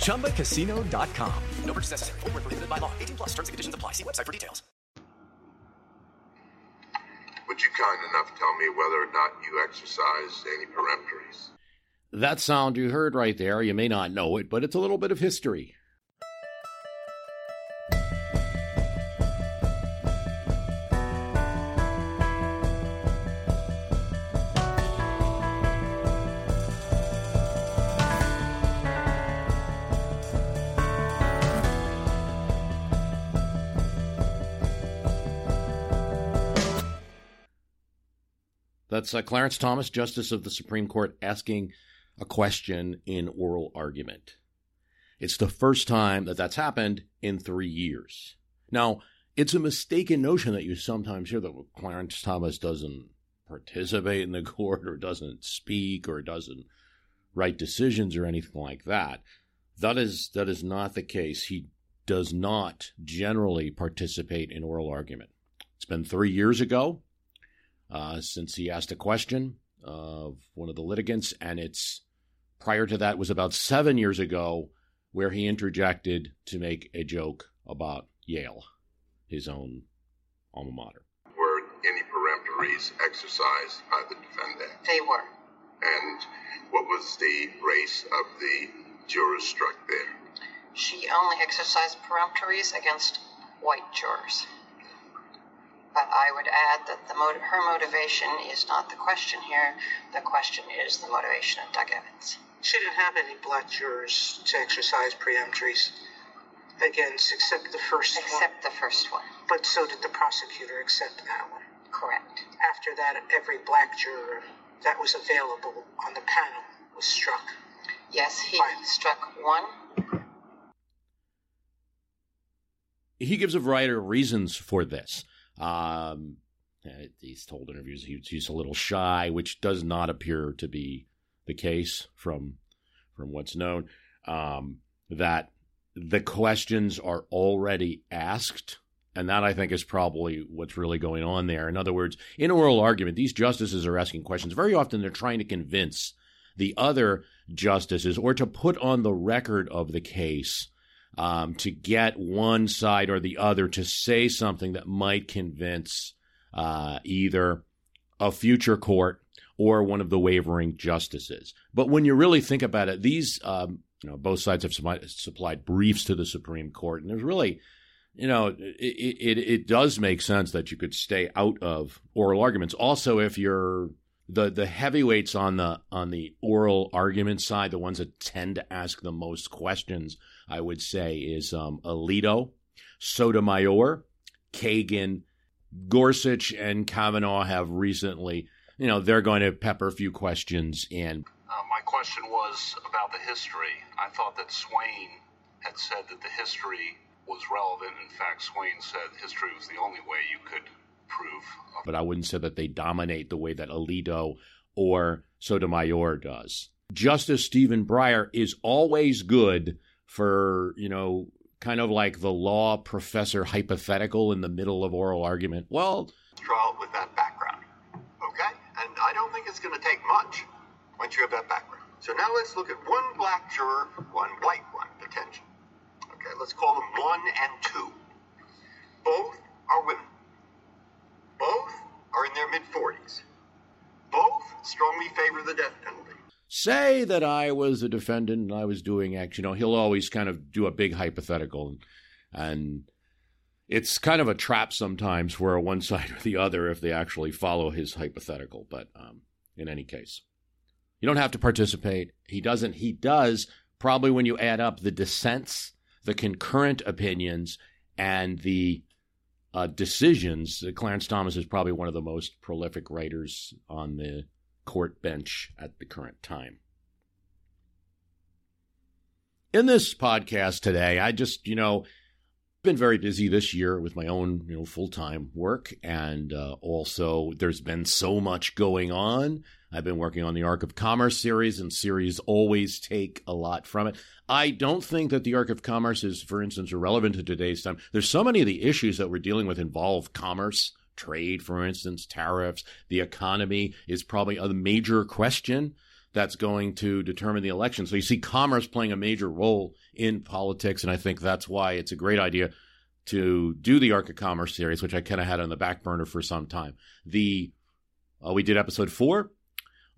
ChumbaCasino.com. No purchase necessary. Full prohibited by law. 18 plus terms and conditions apply. See website for details. Would you kind enough tell me whether or not you exercised any peremptories? That sound you heard right there, you may not know it, but it's a little bit of history. That's uh, Clarence Thomas, Justice of the Supreme Court, asking a question in oral argument. It's the first time that that's happened in three years. Now, it's a mistaken notion that you sometimes hear that Clarence Thomas doesn't participate in the court or doesn't speak or doesn't write decisions or anything like that. That is that is not the case. He does not generally participate in oral argument. It's been three years ago uh, since he asked a question of one of the litigants, and it's prior to that was about seven years ago where he interjected to make a joke about Yale, his own alma mater. Were any peremptories exercised by the defendant? They were. And what was the race of the jurors struck there? She only exercised peremptories against white jurors. But I would add that the motiv- her motivation is not the question here. The question is the motivation of Doug Evans. She didn't have any black jurors to exercise preemptories against, except the first except one. Except the first one. But so did the prosecutor accept that one. Correct. After that, every black juror that was available on the panel was struck. Yes, he Fine. struck one. He gives a variety of reasons for this. Um, he's told interviews he, he's a little shy, which does not appear to be the case from from what's known. Um, that the questions are already asked, and that I think is probably what's really going on there. In other words, in oral argument, these justices are asking questions. Very often, they're trying to convince the other justices or to put on the record of the case um, to get one side or the other to say something that might convince uh, either a future court or one of the wavering justices. But when you really think about it, these, um, you know, both sides have supplied briefs to the Supreme Court, and there's really, you know, it, it, it does make sense that you could stay out of oral arguments. Also, if you're the the heavyweights on the on the oral argument side, the ones that tend to ask the most questions, I would say, is um, Alito, Sotomayor, Kagan, Gorsuch, and Kavanaugh have recently, you know, they're going to pepper a few questions in. Uh, my question was about the history. I thought that Swain had said that the history was relevant. In fact, Swain said history was the only way you could prove. But I wouldn't say that they dominate the way that Alito or Sotomayor does. Justice Stephen Breyer is always good for, you know, kind of like the law professor hypothetical in the middle of oral argument. Well, draw with that background. Okay? And I don't think it's going to take much once you have that background. So now let's look at one black juror, one white one, potential. Okay, let's call them one and two. Both are women. Both are in their mid 40s. Both strongly favor the death penalty say that I was a defendant and I was doing X. You know, he'll always kind of do a big hypothetical, and, and it's kind of a trap sometimes for one side or the other if they actually follow his hypothetical. But um, in any case, you don't have to participate. He doesn't. He does probably when you add up the dissents, the concurrent opinions, and the uh, decisions. Clarence Thomas is probably one of the most prolific writers on the court bench at the current time. in this podcast today, I just, you know, been very busy this year with my own, you know, full-time work and uh, also there's been so much going on. I've been working on the Arc of Commerce series and series always take a lot from it. I don't think that the Arc of Commerce is for instance irrelevant to today's time. There's so many of the issues that we're dealing with involve commerce, trade for instance, tariffs, the economy is probably a major question that's going to determine the election. So you see commerce playing a major role in politics, and I think that's why it's a great idea to do the Arc of Commerce series, which I kind of had on the back burner for some time. The uh, we did episode four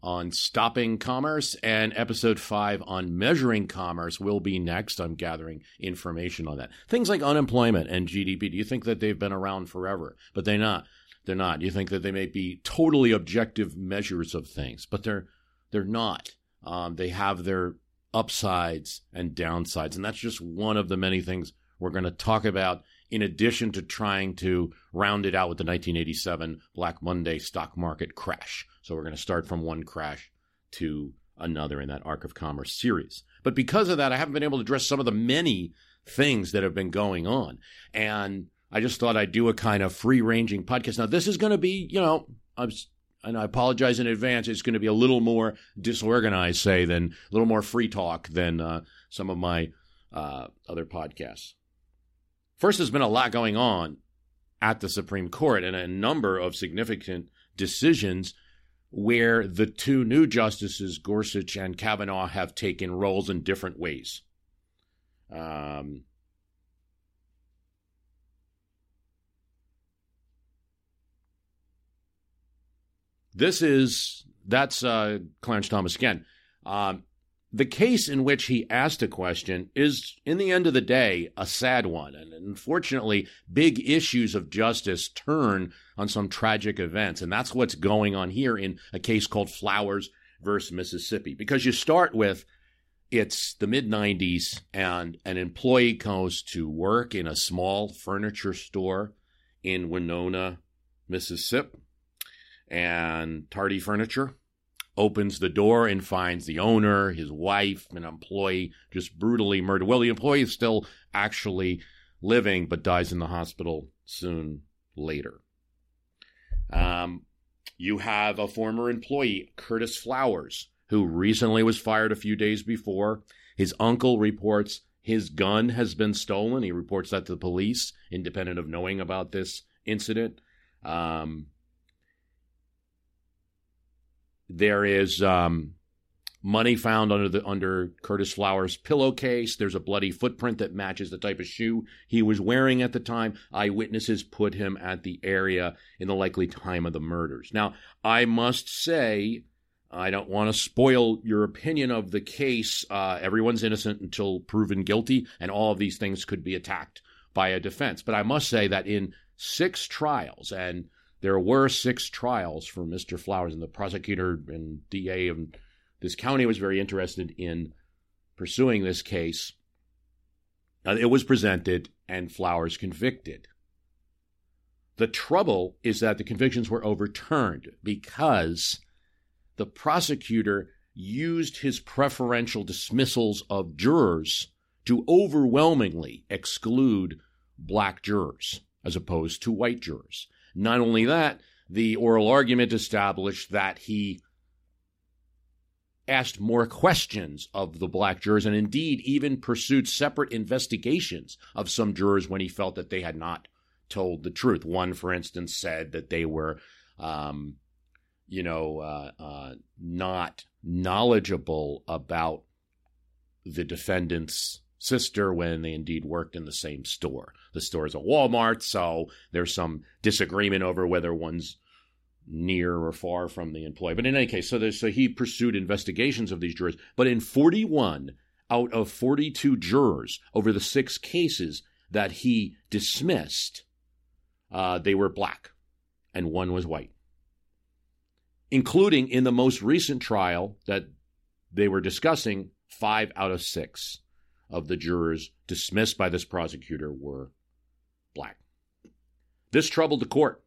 on stopping commerce, and episode five on measuring commerce will be next. I'm gathering information on that. Things like unemployment and GDP. Do you think that they've been around forever? But they're not. They're not. You think that they may be totally objective measures of things, but they're they're not. Um, they have their upsides and downsides. And that's just one of the many things we're going to talk about in addition to trying to round it out with the 1987 Black Monday stock market crash. So we're going to start from one crash to another in that Arc of Commerce series. But because of that, I haven't been able to address some of the many things that have been going on. And I just thought I'd do a kind of free ranging podcast. Now, this is going to be, you know, I was and I apologize in advance, it's going to be a little more disorganized, say, than a little more free talk than uh, some of my uh, other podcasts. First, there's been a lot going on at the Supreme Court and a number of significant decisions where the two new justices, Gorsuch and Kavanaugh, have taken roles in different ways. Um, This is that's uh, Clarence Thomas again. Um, the case in which he asked a question is, in the end of the day, a sad one. And unfortunately, big issues of justice turn on some tragic events. And that's what's going on here in a case called Flowers versus Mississippi. Because you start with it's the mid 90s, and an employee goes to work in a small furniture store in Winona, Mississippi and Tardy Furniture opens the door and finds the owner, his wife, an employee just brutally murdered. Well, the employee is still actually living, but dies in the hospital soon later. Um, you have a former employee, Curtis Flowers, who recently was fired a few days before. His uncle reports his gun has been stolen. He reports that to the police, independent of knowing about this incident. Um, there is um, money found under the under Curtis Flowers' pillowcase. There's a bloody footprint that matches the type of shoe he was wearing at the time. Eyewitnesses put him at the area in the likely time of the murders. Now, I must say, I don't want to spoil your opinion of the case. Uh, everyone's innocent until proven guilty, and all of these things could be attacked by a defense. But I must say that in six trials, and there were six trials for Mr. Flowers, and the prosecutor and DA of this county was very interested in pursuing this case. Uh, it was presented, and Flowers convicted. The trouble is that the convictions were overturned because the prosecutor used his preferential dismissals of jurors to overwhelmingly exclude black jurors as opposed to white jurors. Not only that, the oral argument established that he asked more questions of the black jurors and indeed even pursued separate investigations of some jurors when he felt that they had not told the truth. One, for instance, said that they were, um, you know, uh, uh, not knowledgeable about the defendant's sister when they indeed worked in the same store. The store is a Walmart, so there's some disagreement over whether one's near or far from the employee. But in any case, so, so he pursued investigations of these jurors. But in 41 out of 42 jurors over the six cases that he dismissed, uh, they were black and one was white. Including in the most recent trial that they were discussing, five out of six of the jurors dismissed by this prosecutor were black. This troubled the court,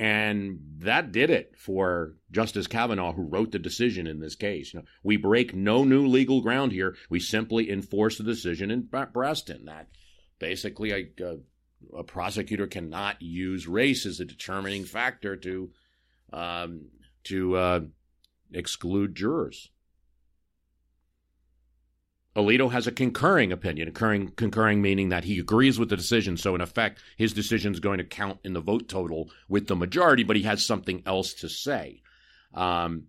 And that did it for Justice Kavanaugh, who wrote the decision in this case. You know, we break no new legal ground here. We simply enforce the decision in Batson that basically a, a, a prosecutor cannot use race as a determining factor to um, to uh, exclude jurors. Alito has a concurring opinion, concurring, concurring meaning that he agrees with the decision. So, in effect, his decision is going to count in the vote total with the majority, but he has something else to say. Um,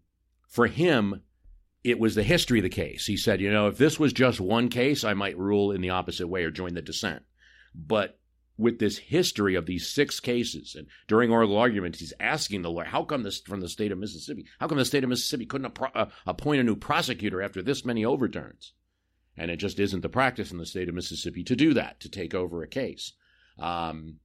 for him, it was the history of the case. He said, you know, if this was just one case, I might rule in the opposite way or join the dissent. But with this history of these six cases, and during oral arguments, he's asking the lawyer, how come this from the state of Mississippi? How come the state of Mississippi couldn't uh, appoint a new prosecutor after this many overturns? And it just isn't the practice in the state of Mississippi to do that, to take over a case. Um,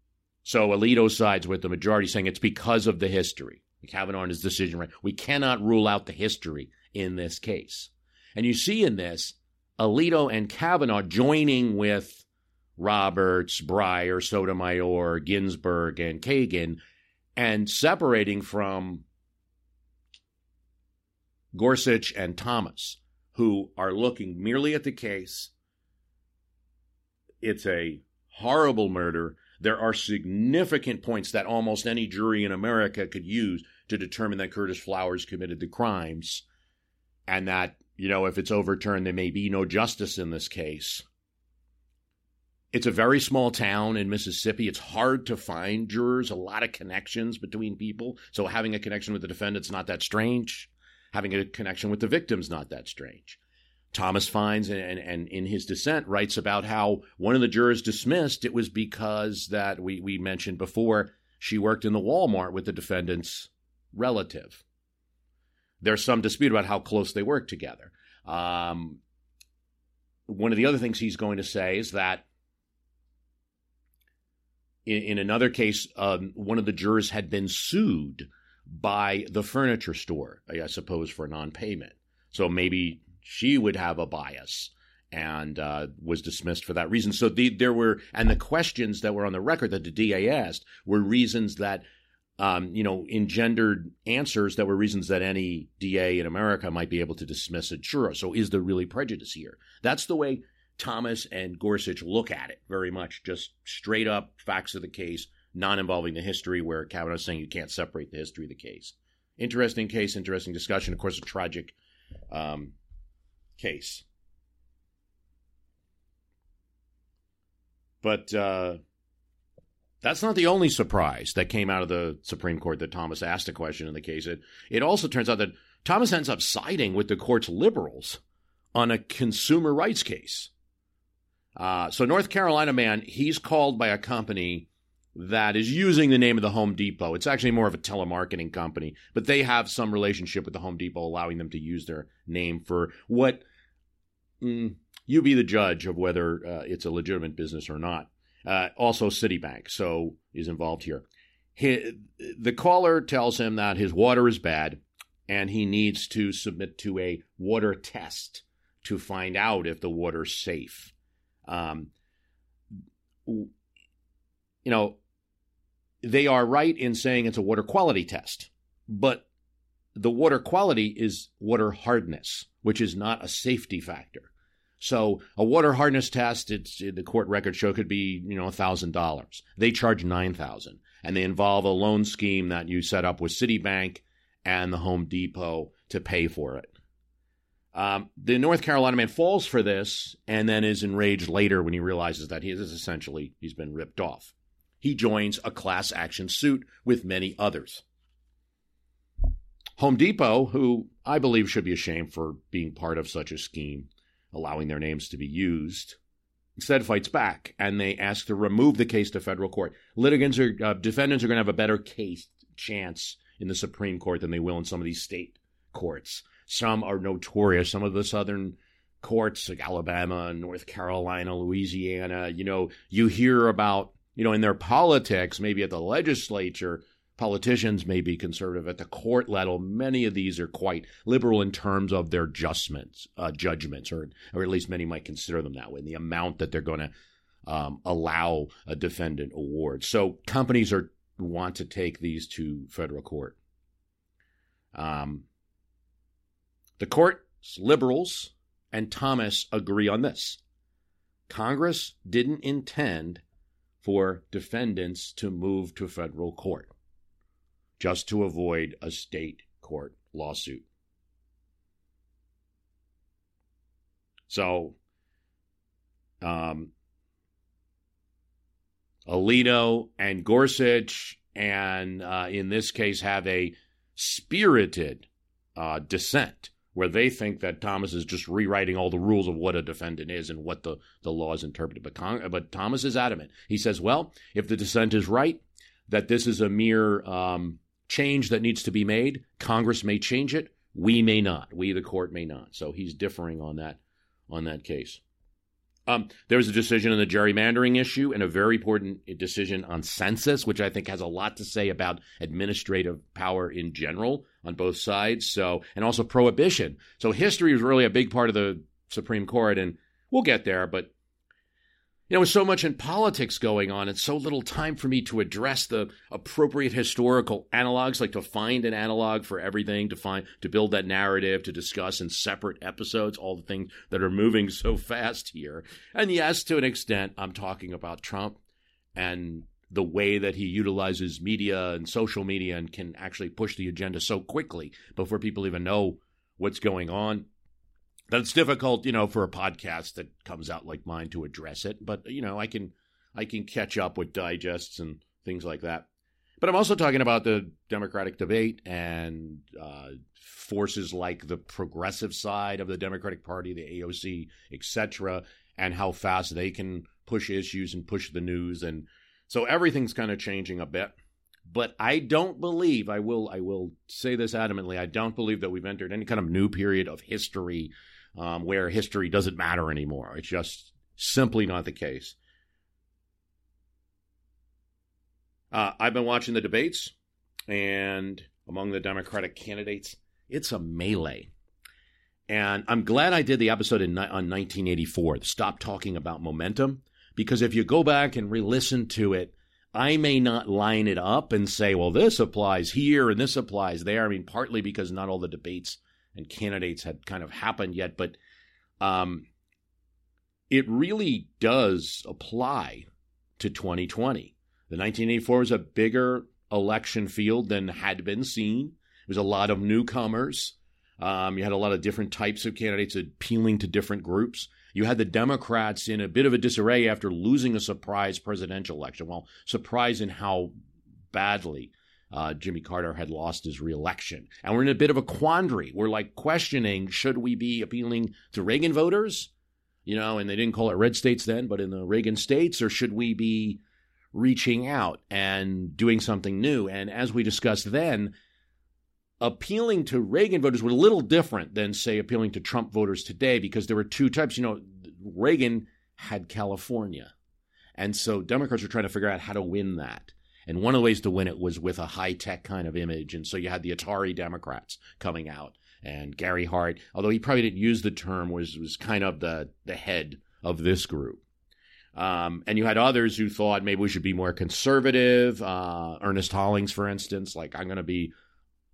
so Alito sides with the majority saying it's because of the history. Kavanaugh and his decision, right? We cannot rule out the history in this case. And you see in this, Alito and Kavanaugh joining with Roberts, Breyer, Sotomayor, Ginsburg, and Kagan, and separating from Gorsuch and Thomas who are looking merely at the case. It's a horrible murder. There are significant points that almost any jury in America could use to determine that Curtis Flowers committed the crimes and that, you know, if it's overturned, there may be no justice in this case. It's a very small town in Mississippi. It's hard to find jurors, a lot of connections between people. So having a connection with the defendant's not that strange having a connection with the victims not that strange. Thomas finds and, and, in his dissent writes about how one of the jurors dismissed it was because that we, we mentioned before she worked in the Walmart with the defendant's relative. There's some dispute about how close they worked together. Um, one of the other things he's going to say is that in, in another case, um, one of the jurors had been sued by the furniture store, I suppose, for non payment. So maybe she would have a bias and uh, was dismissed for that reason. So the, there were, and the questions that were on the record that the DA asked were reasons that, um, you know, engendered answers that were reasons that any DA in America might be able to dismiss a juror. So is there really prejudice here? That's the way Thomas and Gorsuch look at it very much, just straight up facts of the case, non involving the history, where Kavanaugh's saying you can't separate the history of the case. Interesting case, interesting discussion. Of course, a tragic um, case. But uh, that's not the only surprise that came out of the Supreme Court that Thomas asked a question in the case. It, it also turns out that Thomas ends up siding with the court's liberals on a consumer rights case. Uh, so, North Carolina man, he's called by a company that is using the name of the Home Depot. It's actually more of a telemarketing company, but they have some relationship with the Home Depot, allowing them to use their name for what mm, you be the judge of whether uh, it's a legitimate business or not. Uh, also, Citibank so is involved here. He, the caller tells him that his water is bad, and he needs to submit to a water test to find out if the water's safe. Um, you know, they are right in saying it's a water quality test, but the water quality is water hardness, which is not a safety factor. So a water hardness test, it's the court record show could be you know thousand dollars. They charge nine thousand, and they involve a loan scheme that you set up with Citibank and the Home Depot to pay for it. Um, the North Carolina man falls for this and then is enraged later when he realizes that he is essentially he's been ripped off he joins a class action suit with many others. Home Depot, who I believe should be ashamed for being part of such a scheme, allowing their names to be used, instead fights back and they ask to remove the case to federal court. Litigants or uh, defendants are going to have a better case chance in the Supreme Court than they will in some of these state courts. Some are notorious. Some of the southern courts, like Alabama, North Carolina, Louisiana, you know, you hear about you know, in their politics, maybe at the legislature, politicians may be conservative. At the court level, many of these are quite liberal in terms of their adjustments, uh, judgments, or or at least many might consider them that way. In the amount that they're going to um, allow a defendant award. So companies are want to take these to federal court. Um, the court's liberals and Thomas agree on this. Congress didn't intend for defendants to move to federal court just to avoid a state court lawsuit. So, um, Alito and Gorsuch, and uh, in this case, have a spirited uh, dissent where they think that Thomas is just rewriting all the rules of what a defendant is and what the, the law is interpreted. But, Con- but Thomas is adamant. He says, well, if the dissent is right, that this is a mere um, change that needs to be made, Congress may change it. We may not. We, the court, may not. So he's differing on that on that case. Um, there was a decision on the gerrymandering issue and a very important decision on census, which I think has a lot to say about administrative power in general on both sides. So, and also prohibition. So, history was really a big part of the Supreme Court, and we'll get there. But you know, with so much in politics going on, and so little time for me to address the appropriate historical analogs, like to find an analog for everything, to find to build that narrative, to discuss in separate episodes all the things that are moving so fast here. And yes, to an extent, I'm talking about Trump and the way that he utilizes media and social media and can actually push the agenda so quickly before people even know what's going on that it's difficult, you know, for a podcast that comes out like mine to address it. But you know, I can I can catch up with digests and things like that. But I'm also talking about the Democratic debate and uh, forces like the progressive side of the Democratic Party, the AOC, etc., and how fast they can push issues and push the news, and so everything's kind of changing a bit. But I don't believe I will. I will say this adamantly. I don't believe that we've entered any kind of new period of history um, where history doesn't matter anymore. It's just simply not the case. Uh, I've been watching the debates, and among the Democratic candidates, it's a melee. And I'm glad I did the episode in, on 1984, Stop Talking About Momentum, because if you go back and re listen to it, I may not line it up and say, well, this applies here and this applies there. I mean, partly because not all the debates and candidates had kind of happened yet, but um, it really does apply to 2020. The 1984 was a bigger election field than had been seen. It was a lot of newcomers. Um, you had a lot of different types of candidates appealing to different groups. You had the Democrats in a bit of a disarray after losing a surprise presidential election. Well, surprise in how badly uh, Jimmy Carter had lost his reelection. And we're in a bit of a quandary. We're like questioning should we be appealing to Reagan voters? You know, and they didn't call it red states then, but in the Reagan states, or should we be reaching out and doing something new? And as we discussed then, appealing to Reagan voters were a little different than, say, appealing to Trump voters today because there were two types. You know, Reagan had California. And so Democrats were trying to figure out how to win that. And one of the ways to win it was with a high tech kind of image. And so you had the Atari Democrats coming out. And Gary Hart, although he probably didn't use the term, was, was kind of the, the head of this group. Um, and you had others who thought maybe we should be more conservative. Uh, Ernest Hollings, for instance, like I'm going to be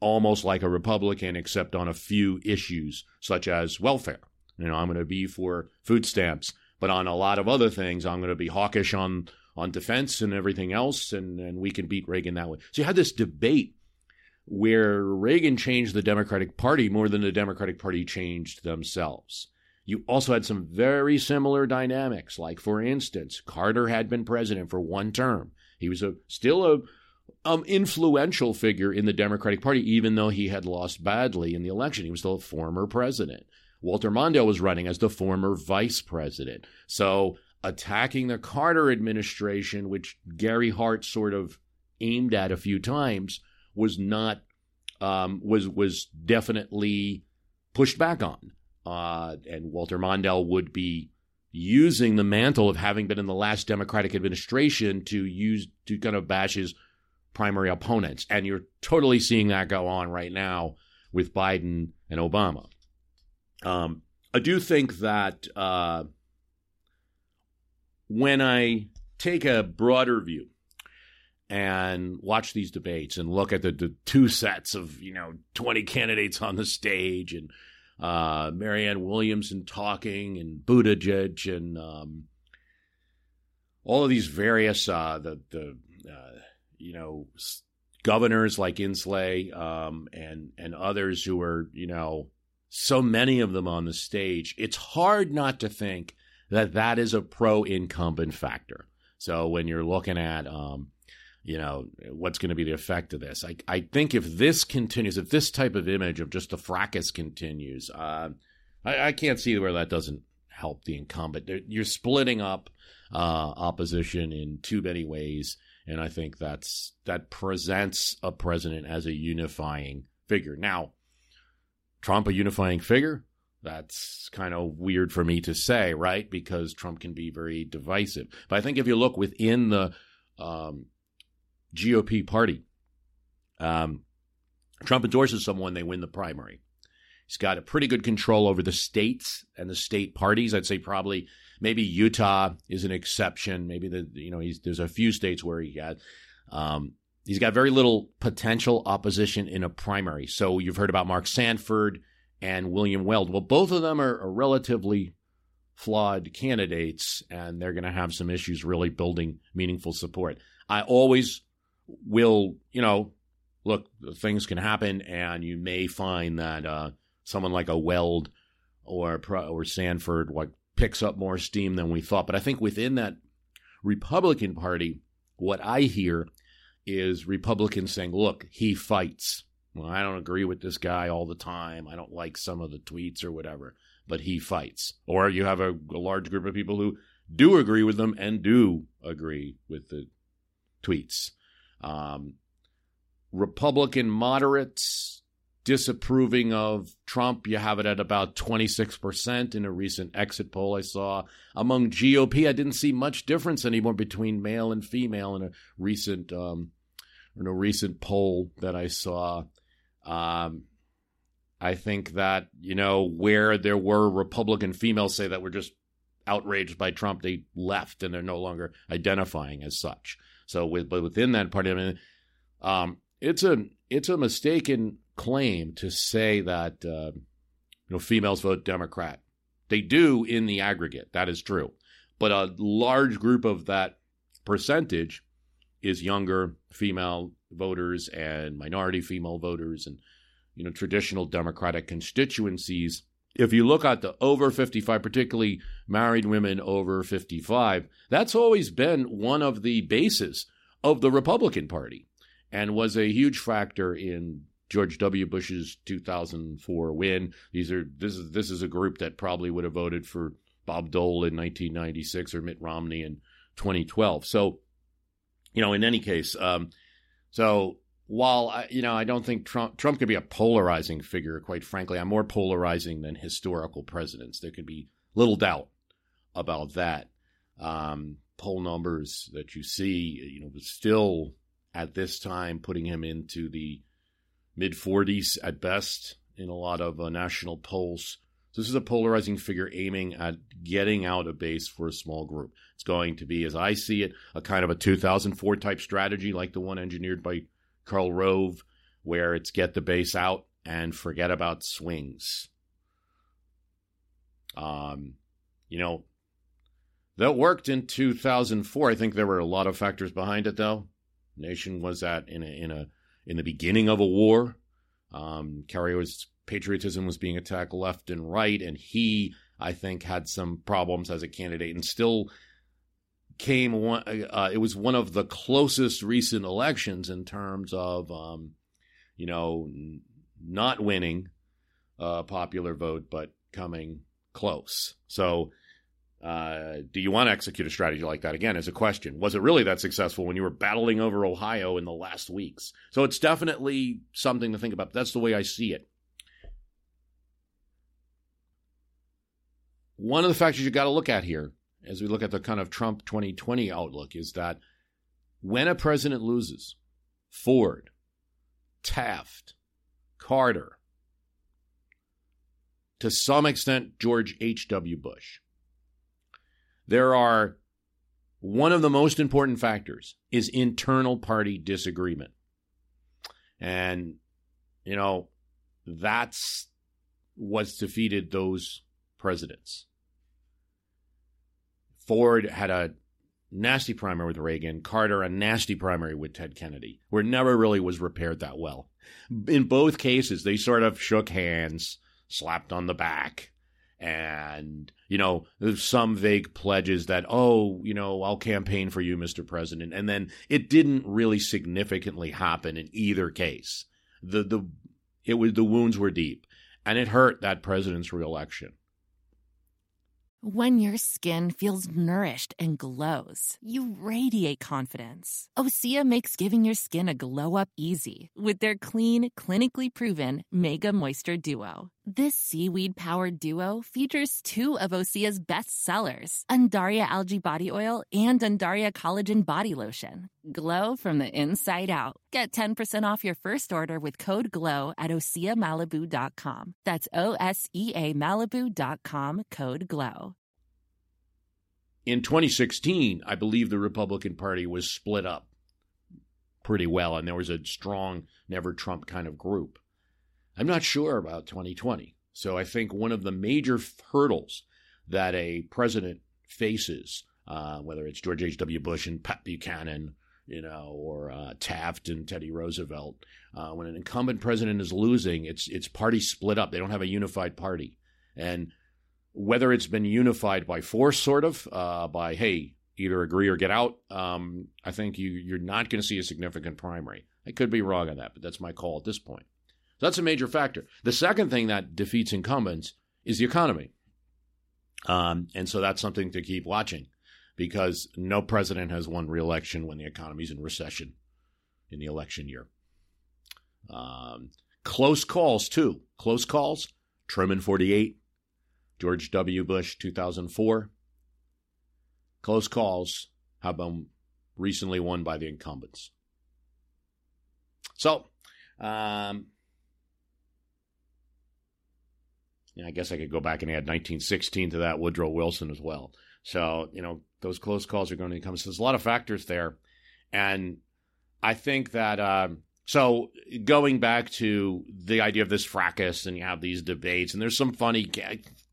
almost like a Republican, except on a few issues such as welfare. You know, I'm going to be for food stamps, but on a lot of other things, I'm going to be hawkish on on defense and everything else, and, and we can beat Reagan that way. So you had this debate where Reagan changed the Democratic Party more than the Democratic Party changed themselves. You also had some very similar dynamics, like, for instance, Carter had been president for one term. He was a, still a um, influential figure in the Democratic Party, even though he had lost badly in the election. He was still a former president. Walter Mondale was running as the former vice president. So attacking the Carter administration, which Gary Hart sort of aimed at a few times, was not um, was was definitely pushed back on. Uh, and Walter Mondale would be using the mantle of having been in the last Democratic administration to use to kind of bash his primary opponents. And you're totally seeing that go on right now with Biden and Obama. Um, I do think that uh, when I take a broader view and watch these debates and look at the, the two sets of you know 20 candidates on the stage and uh, Marianne Williamson talking and Buttigieg and um, all of these various uh, the the you know governors like Inslee um, and and others who are you know so many of them on the stage. It's hard not to think that that is a pro incumbent factor. So when you're looking at um, you know what's going to be the effect of this, I I think if this continues, if this type of image of just the fracas continues, uh, I, I can't see where that doesn't help the incumbent. You're splitting up uh, opposition in too many ways, and I think that's that presents a president as a unifying figure. Now, Trump a unifying figure? That's kind of weird for me to say, right? Because Trump can be very divisive. But I think if you look within the um, GOP party, um, Trump endorses someone, they win the primary. He's got a pretty good control over the states and the state parties. I'd say probably maybe Utah is an exception. Maybe the you know there's a few states where he got um, he's got very little potential opposition in a primary. So you've heard about Mark Sanford and William Weld. Well, both of them are, are relatively flawed candidates, and they're going to have some issues really building meaningful support. I always will, you know, look, things can happen, and you may find that uh, someone like a Weld or or Sanford like picks up more steam than we thought. But I think within that Republican Party, what I hear is Republicans saying, look, he fights. Well, I don't agree with this guy all the time. I don't like some of the tweets or whatever, but he fights. Or you have a, a large group of people who do agree with them and do agree with the tweets. Um, Republican moderates disapproving of Trump. You have it at about 26% in a recent exit poll I saw. Among GOP, I didn't see much difference anymore between male and female in a recent um, in a recent poll that I saw. Um, I think that, you know, where there were Republican females say that were just outraged by Trump, they left and they're no longer identifying as such. So with but within that party, I mean, um, it's a it's a mistaken claim to say that uh, you know females vote Democrat. They do in the aggregate. That is true, but a large group of that percentage is younger female voters and minority female voters and you know traditional Democratic constituencies. If you look at the over 55, particularly married women over 55, that's always been one of the bases of the Republican Party and was a huge factor in George W. Bush's 2004 win. These are this is this is a group that probably would have voted for Bob Dole in 1996 or Mitt Romney in 2012. So, you know, in any case, um, so while I, you know I don't think Trump Trump could be a polarizing figure, quite frankly, I'm more polarizing than historical presidents. There could be little doubt about that. Um, poll numbers that you see, you know, was still at this time putting him into the mid 40s at best in a lot of uh, national polls. So this is a polarizing figure aiming at getting out a base for a small group. It's going to be, as I see it, a kind of a 2004 type strategy like the one engineered by Karl Rove, where it's get the base out and forget about swings. Um, you know, that worked in 2004. I think there were a lot of factors behind it, though. Nation was at in a, in a in the beginning of a war. Um, Kerry's patriotism was being attacked left and right, and he, I think, had some problems as a candidate, and still came one. Uh, it was one of the closest recent elections in terms of, um, you know, n- not winning a popular vote, but coming close. So uh, do you want to execute a strategy like that again? Is a question. Was it really that successful when you were battling over Ohio in the last weeks? So it's definitely something to think about. That's the way I see it. One of the factors you got to look at here, as we look at the kind of Trump 2020 outlook, is that when a president loses, Ford, Taft, Carter, to some extent, George H.W. Bush, there are one of the most important factors is internal party disagreement. And, you know, that's what's defeated those presidents. Ford had a nasty primary with Reagan, Carter a nasty primary with Ted Kennedy, where never really was repaired that well. In both cases, they sort of shook hands, slapped on the back, and you know some vague pledges that oh you know I'll campaign for you Mr. President and then it didn't really significantly happen in either case the the it was the wounds were deep and it hurt that president's reelection when your skin feels nourished and glows, you radiate confidence. Osea makes giving your skin a glow up easy with their clean, clinically proven Mega Moisture Duo. This seaweed powered duo features two of Osea's best sellers, Undaria Algae Body Oil and Undaria Collagen Body Lotion. Glow from the inside out. Get 10% off your first order with code GLOW at OseaMalibu.com. That's O S E A Malibu.com code GLOW. In 2016, I believe the Republican Party was split up pretty well, and there was a strong never Trump kind of group. I'm not sure about 2020. So I think one of the major hurdles that a president faces, uh, whether it's George H.W. Bush and Pat Buchanan, you know, or uh, Taft and Teddy Roosevelt, uh, when an incumbent president is losing, it's it's party split up. They don't have a unified party, and whether it's been unified by force, sort of, uh, by hey, either agree or get out, um, I think you you're not going to see a significant primary. I could be wrong on that, but that's my call at this point. So that's a major factor. The second thing that defeats incumbents is the economy. Um, and so that's something to keep watching because no president has won re-election when the economy's in recession in the election year. Um, close calls, too. Close calls. Truman 48, George W. Bush 2004. Close calls have been recently won by the incumbents. So, um, I guess I could go back and add 1916 to that, Woodrow Wilson as well. So, you know, those close calls are going to come. So there's a lot of factors there. And I think that, uh, so going back to the idea of this fracas and you have these debates, and there's some funny,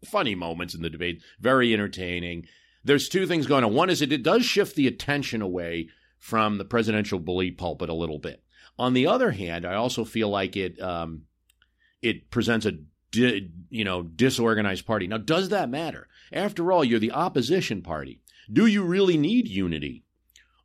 funny moments in the debate, very entertaining. There's two things going on. One is it, it does shift the attention away from the presidential bully pulpit a little bit. On the other hand, I also feel like it um, it presents a di- you know disorganized party. Now, does that matter? After all, you're the opposition party. Do you really need unity?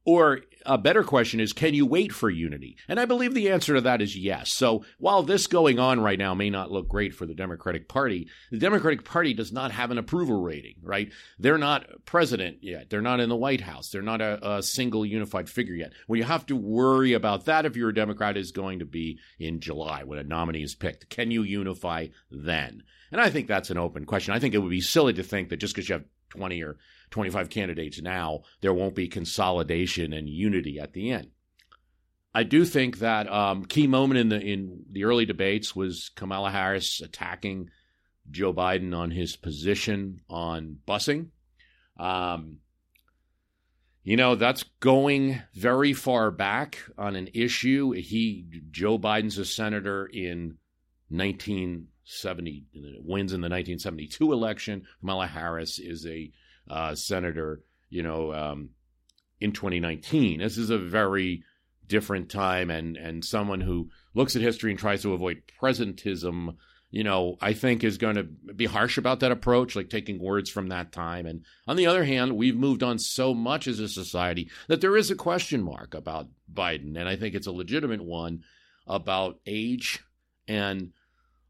Or a better question is, can you wait for unity? And I believe the answer to that is yes. So while this going on right now may not look great for the Democratic Party, the Democratic Party does not have an approval rating, right? They're not president yet. They're not in the White House. They're not a, a single unified figure yet. Well, you have to worry about that if you're a Democrat is going to be in July when a nominee is picked. Can you unify then? And I think that's an open question. I think it would be silly to think that just because you have 20 or 25 candidates now, there won't be consolidation and unity at the end. I do think that um, key moment in the in the early debates was Kamala Harris attacking Joe Biden on his position on busing. Um, you know that's going very far back on an issue. He Joe Biden's a senator in 1970 wins in the 1972 election. Kamala Harris is a uh, senator, you know, um, in 2019. This is a very different time, and and someone who looks at history and tries to avoid presentism, you know, I think is going to be harsh about that approach, like taking words from that time. And on the other hand, we've moved on so much as a society that there is a question mark about Biden, and I think it's a legitimate one about age and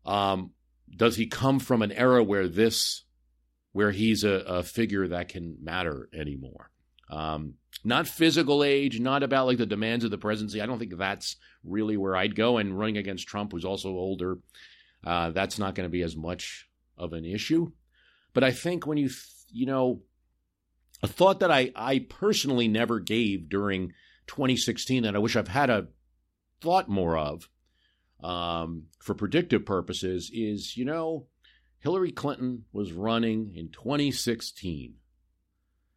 um, does he come from an era where this where he's a, a figure that can matter anymore. Um, not physical age, not about like the demands of the presidency. I don't think that's really where I'd go. And running against Trump, who's also older, uh, that's not going to be as much of an issue. But I think when you, you know, a thought that I, I personally never gave during 2016 that I wish I've had a thought more of um, for predictive purposes is, you know, Hillary Clinton was running in 2016.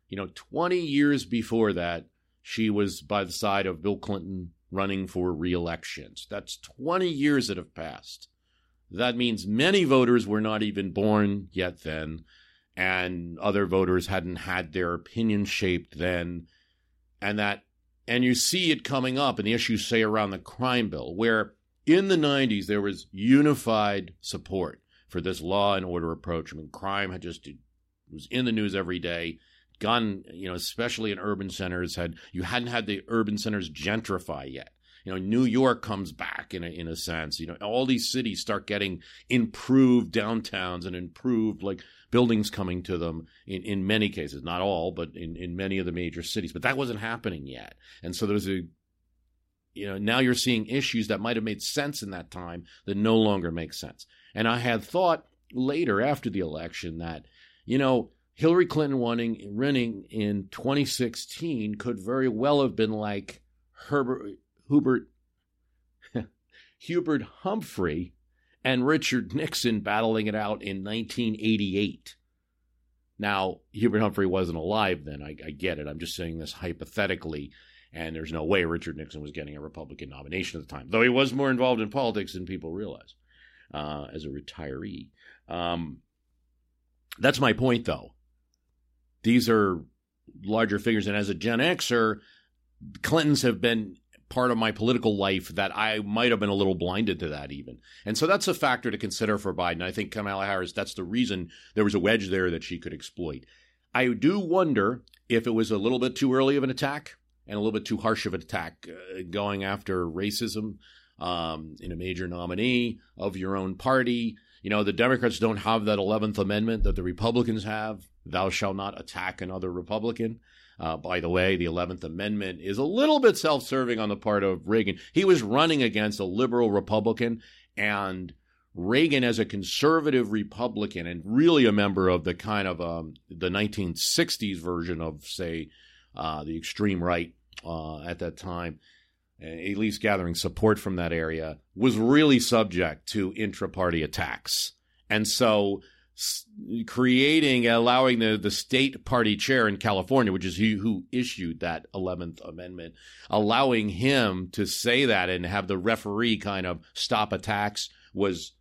You know, 20 years before that, she was by the side of Bill Clinton running for reelections. That's 20 years that have passed. That means many voters were not even born yet then, and other voters hadn't had their opinion shaped then. And that, and you see it coming up in the issues, say, around the crime bill, where in the 90s there was unified support for this law and order approach. I mean, crime had just was in the news every day. Gun, you know, especially in urban centers, had you hadn't had the urban centers gentrify yet. You know, New York comes back in a, in a sense. You know, all these cities start getting improved downtowns and improved like buildings coming to them in, in many cases, not all, but in, in many of the major cities. But that wasn't happening yet. And so there's a you know, now you're seeing issues that might have made sense in that time that no longer make sense. And I had thought later after the election that, you know, Hillary Clinton winning, running in 2016 could very well have been like Herbert, Hubert, Hubert Humphrey and Richard Nixon battling it out in 1988. Now, Hubert Humphrey wasn't alive then. I, I get it. I'm just saying this hypothetically and there's no way Richard Nixon was getting a Republican nomination at the time, though he was more involved in politics than people realize uh, as a retiree. Um, that's my point, though. These are larger figures, and as a Gen Xer, Clintons have been part of my political life that I might have been a little blinded to that even. And so that's a factor to consider for Biden. I think Kamala Harris, that's the reason there was a wedge there that she could exploit. I do wonder if it was a little bit too early of an attack and a little bit too harsh of an attack uh, going after racism um, in a major nominee of your own party. You know, the Democrats don't have that 11th Amendment that the Republicans have. Thou shalt not attack another Republican. Uh, by the way, the 11th Amendment is a little bit self serving on the part of Reagan. He was running against a liberal Republican, and Reagan, as a conservative Republican and really a member of the kind of um, the 1960s version of, say, uh, the extreme right uh, at that time, at least gathering support from that area, was really subject to intra party attacks. And so creating, allowing the, the state party chair in California, which is he who issued that 11th Amendment, allowing him to say that and have the referee kind of stop attacks was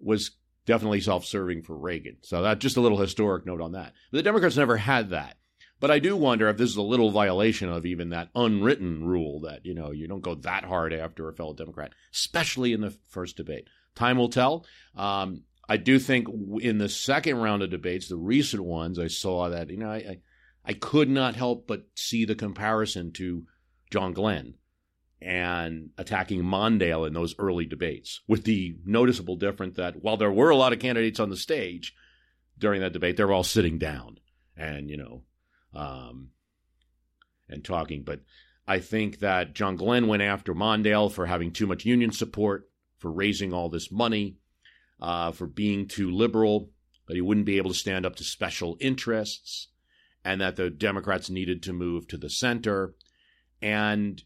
was definitely self-serving for Reagan. So that just a little historic note on that. But the Democrats never had that. But I do wonder if this is a little violation of even that unwritten rule that, you know, you don't go that hard after a fellow Democrat, especially in the first debate. Time will tell. Um, I do think in the second round of debates, the recent ones, I saw that, you know, I, I could not help but see the comparison to John Glenn and attacking Mondale in those early debates, with the noticeable difference that while there were a lot of candidates on the stage during that debate, they were all sitting down and, you know, um, and talking. But I think that John Glenn went after Mondale for having too much union support, for raising all this money, uh, for being too liberal, that he wouldn't be able to stand up to special interests, and that the Democrats needed to move to the center. And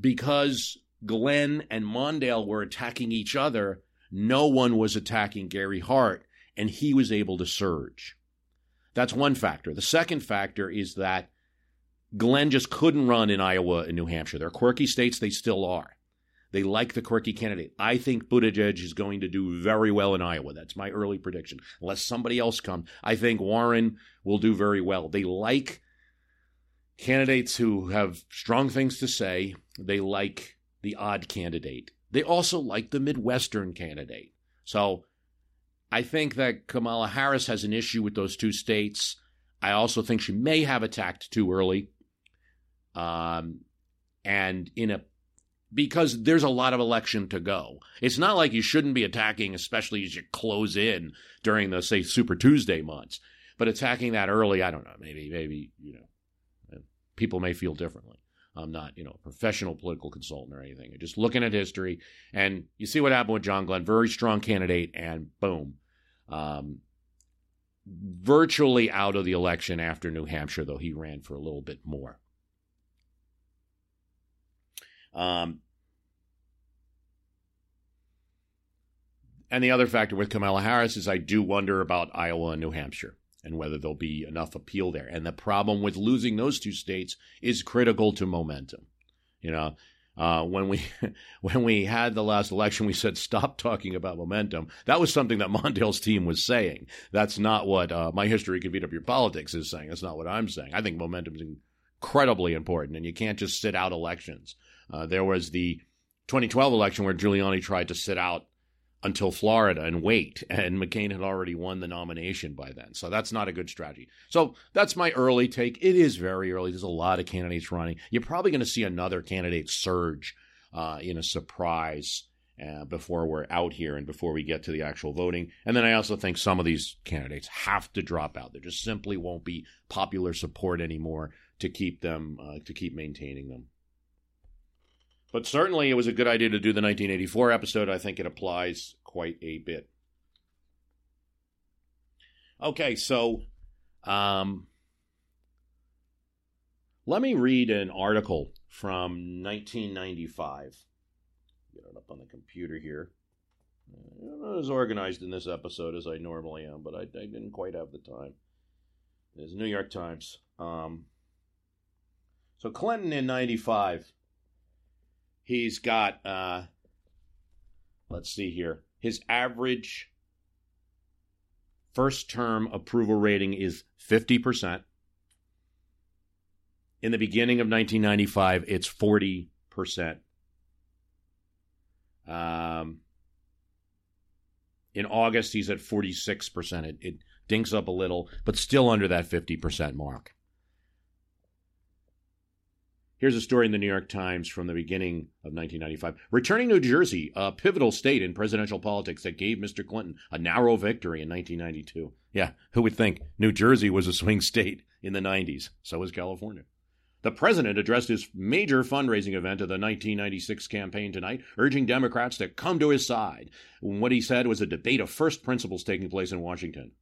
because Glenn and Mondale were attacking each other, no one was attacking Gary Hart, and he was able to surge. That's one factor. The second factor is that Glenn just couldn't run in Iowa and New Hampshire. They're quirky states, they still are. They like the quirky candidate. I think Buttigieg is going to do very well in Iowa. That's my early prediction. Unless somebody else comes, I think Warren will do very well. They like candidates who have strong things to say. They like the odd candidate. They also like the Midwestern candidate. So I think that Kamala Harris has an issue with those two states. I also think she may have attacked too early. Um, and in a because there's a lot of election to go. It's not like you shouldn't be attacking, especially as you close in during the say Super Tuesday months. But attacking that early, I don't know. Maybe, maybe you know, people may feel differently. I'm not, you know, a professional political consultant or anything. I'm just looking at history, and you see what happened with John Glenn, very strong candidate, and boom, um, virtually out of the election after New Hampshire, though he ran for a little bit more. Um, and the other factor with Kamala Harris is I do wonder about Iowa and New Hampshire. and whether there'll be enough appeal there. And the problem with losing those two states is critical to momentum. You know, uh, when we when we had the last election, we said stop talking about momentum. That was something that Mondale's team was saying. That's not what uh, my history can beat up your politics is saying. That's not what I'm saying. I think momentum is incredibly important, and you can't just sit out elections. Uh, there was the 2012 election where Giuliani tried to sit out until Florida and wait. And McCain had already won the nomination by then. So that's not a good strategy. So that's my early take. It is very early. There's a lot of candidates running. You're probably going to see another candidate surge uh, in a surprise uh, before we're out here and before we get to the actual voting. And then I also think some of these candidates have to drop out. There just simply won't be popular support anymore to keep them, uh, to keep maintaining them. But certainly it was a good idea to do the 1984 episode. I think it applies quite a bit. Okay, so um, let me read an article from 1995. Get it up on the computer here. I'm not as organized in this episode as I normally am, but I, I didn't quite have the time. There's New York Times. Um, so Clinton in 95 He's got, uh, let's see here, his average first term approval rating is 50%. In the beginning of 1995, it's 40%. Um, in August, he's at 46%. It, it dinks up a little, but still under that 50% mark. Here's a story in the New York Times from the beginning of 1995. Returning New Jersey, a pivotal state in presidential politics that gave Mr. Clinton a narrow victory in 1992. Yeah, who would think New Jersey was a swing state in the 90s? So was California. The president addressed his major fundraising event of the 1996 campaign tonight, urging Democrats to come to his side. What he said was a debate of first principles taking place in Washington.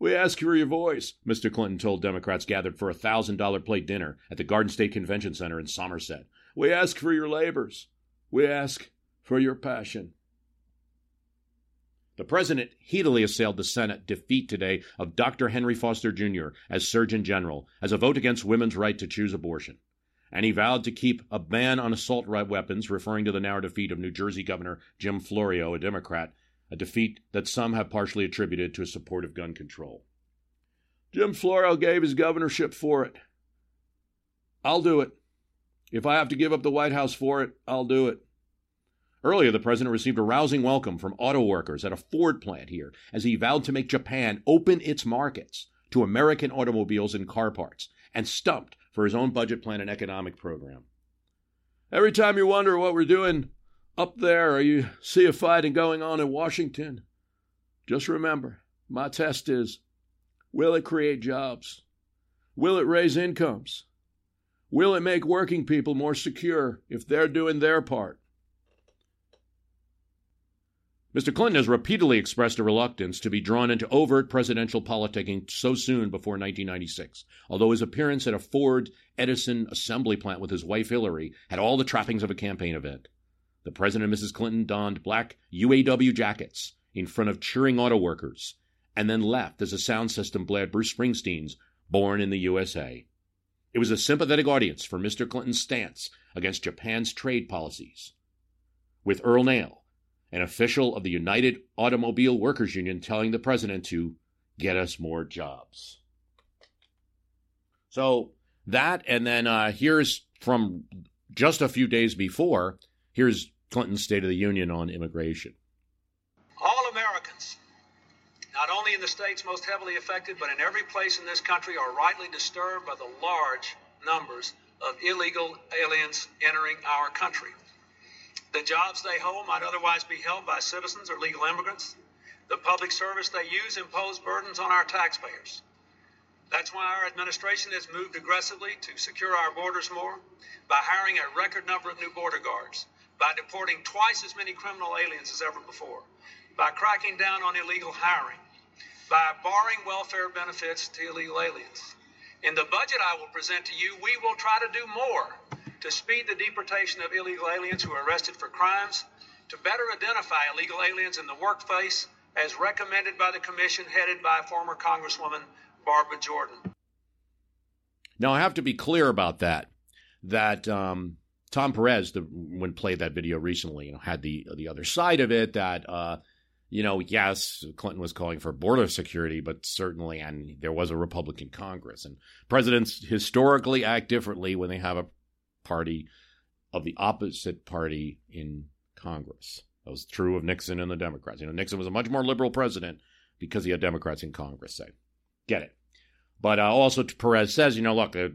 We ask for your voice, Mr. Clinton told Democrats gathered for a $1,000 plate dinner at the Garden State Convention Center in Somerset. We ask for your labors. We ask for your passion. The president heatedly assailed the Senate defeat today of Dr. Henry Foster Jr. as Surgeon General as a vote against women's right to choose abortion. And he vowed to keep a ban on assault weapons, referring to the narrow defeat of New Jersey Governor Jim Florio, a Democrat, a defeat that some have partially attributed to his support of gun control. Jim Florio gave his governorship for it. I'll do it. If I have to give up the White House for it, I'll do it. Earlier, the president received a rousing welcome from auto workers at a Ford plant here as he vowed to make Japan open its markets to American automobiles and car parts and stumped for his own budget plan and economic program. Every time you wonder what we're doing up there or you see a fighting going on in Washington, just remember my test is will it create jobs? Will it raise incomes? Will it make working people more secure if they're doing their part? Mr. Clinton has repeatedly expressed a reluctance to be drawn into overt presidential politicking so soon before 1996, although his appearance at a Ford Edison assembly plant with his wife Hillary had all the trappings of a campaign event. The President and Mrs. Clinton donned black UAW jackets in front of cheering auto workers and then left as a sound system blared Bruce Springsteen's Born in the USA. It was a sympathetic audience for Mr. Clinton's stance against Japan's trade policies. With Earl Nayl, an official of the United Automobile Workers Union, telling the president to get us more jobs. So that, and then uh, here's from just a few days before, here's Clinton's State of the Union on immigration. All Americans, not only in the states most heavily affected, but in every place in this country, are rightly disturbed by the large numbers of illegal aliens entering our country. The jobs they hold might otherwise be held by citizens or legal immigrants. The public service they use impose burdens on our taxpayers. That's why our administration has moved aggressively to secure our borders more by hiring a record number of new border guards by deporting twice as many criminal aliens as ever before, by cracking down on illegal hiring, by barring welfare benefits to illegal aliens. In the budget I will present to you, we will try to do more to speed the deportation of illegal aliens who are arrested for crimes, to better identify illegal aliens in the workplace, as recommended by the commission headed by former Congresswoman Barbara Jordan. Now, I have to be clear about that. That um, Tom Perez, the, when played that video recently, you know, had the the other side of it. That uh, you know, yes, Clinton was calling for border security, but certainly, and there was a Republican Congress, and presidents historically act differently when they have a party of the opposite party in Congress. That was true of Nixon and the Democrats. You know, Nixon was a much more liberal president because he had Democrats in Congress. Say, get it. But uh, also, Perez says, you know, look, uh,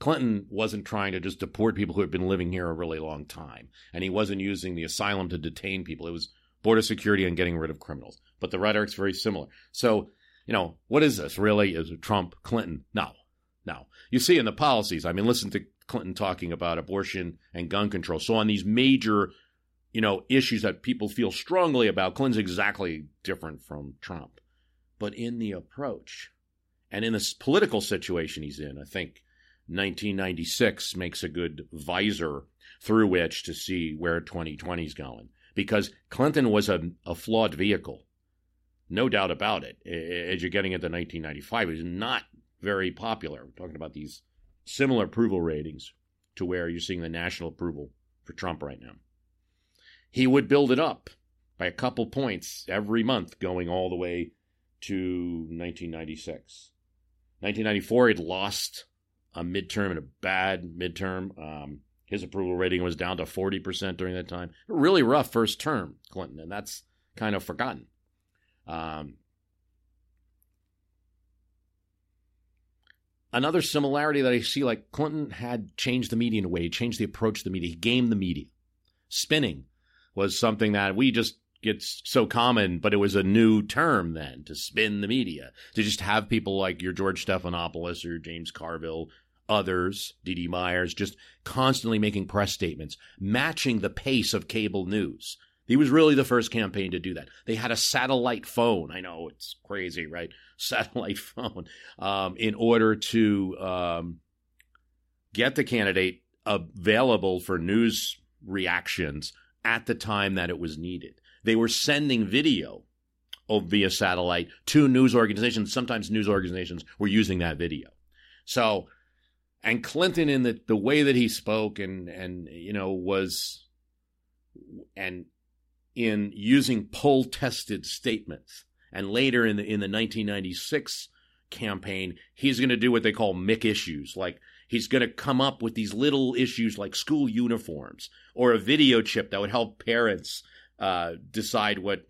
Clinton wasn't trying to just deport people who had been living here a really long time, and he wasn't using the asylum to detain people. It was border security and getting rid of criminals. But the rhetoric's very similar. So, you know, what is this really? Is Trump, Clinton? No, no. You see in the policies. I mean, listen to Clinton talking about abortion and gun control. So on these major, you know, issues that people feel strongly about, Clinton's exactly different from Trump. But in the approach and in this political situation he's in, I think 1996 makes a good visor through which to see where 2020 is going. Because Clinton was a, a flawed vehicle, no doubt about it. As you're getting into 1995, it was not very popular. We're talking about these similar approval ratings to where you're seeing the national approval for Trump right now. He would build it up by a couple points every month, going all the way to 1996. 1994, he'd lost a midterm and a bad midterm. Um, his approval rating was down to 40% during that time. Really rough first term, Clinton, and that's kind of forgotten. Um, another similarity that I see, like Clinton had changed the media in a way, he changed the approach to the media, he gamed the media. Spinning was something that we just gets so common, but it was a new term then to spin the media, to just have people like your George Stephanopoulos or James Carville, others, Dee Dee Myers, just constantly making press statements, matching the pace of cable news. He was really the first campaign to do that. They had a satellite phone. I know it's crazy, right? Satellite phone um, in order to um, get the candidate available for news reactions at the time that it was needed. They were sending video via satellite to news organizations. Sometimes news organizations were using that video. So, and Clinton in the, the way that he spoke and, and, you know, was, and in using poll tested statements. And later in the, in the 1996 campaign, he's going to do what they call Mick issues. Like he's going to come up with these little issues like school uniforms or a video chip that would help parents uh, decide what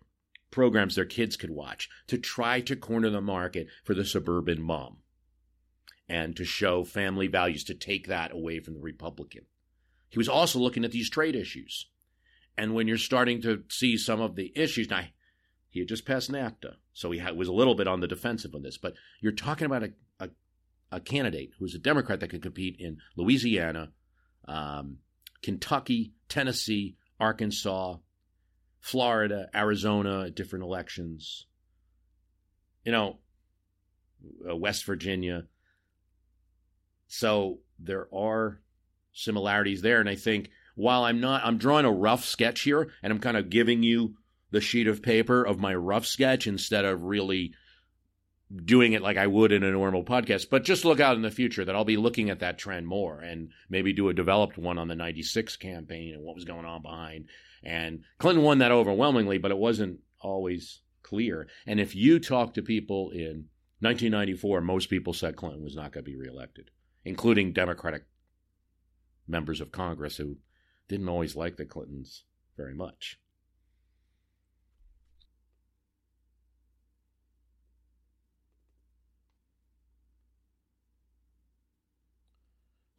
programs their kids could watch to try to corner the market for the suburban mom and to show family values to take that away from the Republican. He was also looking at these trade issues. And when you're starting to see some of the issues, now he had just passed NAFTA, so he was a little bit on the defensive on this, but you're talking about a, a, a candidate who's a Democrat that could compete in Louisiana, um, Kentucky, Tennessee, Arkansas, Florida, Arizona, different elections. You know, uh, West Virginia. So there are similarities there. And I think while I'm not, I'm drawing a rough sketch here and I'm kind of giving you the sheet of paper of my rough sketch instead of really doing it like I would in a normal podcast. But just look out in the future that I'll be looking at that trend more and maybe do a developed one on the 96 campaign and what was going on behind. And Clinton won that overwhelmingly, but it wasn't always clear. And if you talk to people in 1994, most people said Clinton was not going to be reelected, including Democratic members of Congress who didn't always like the Clintons very much.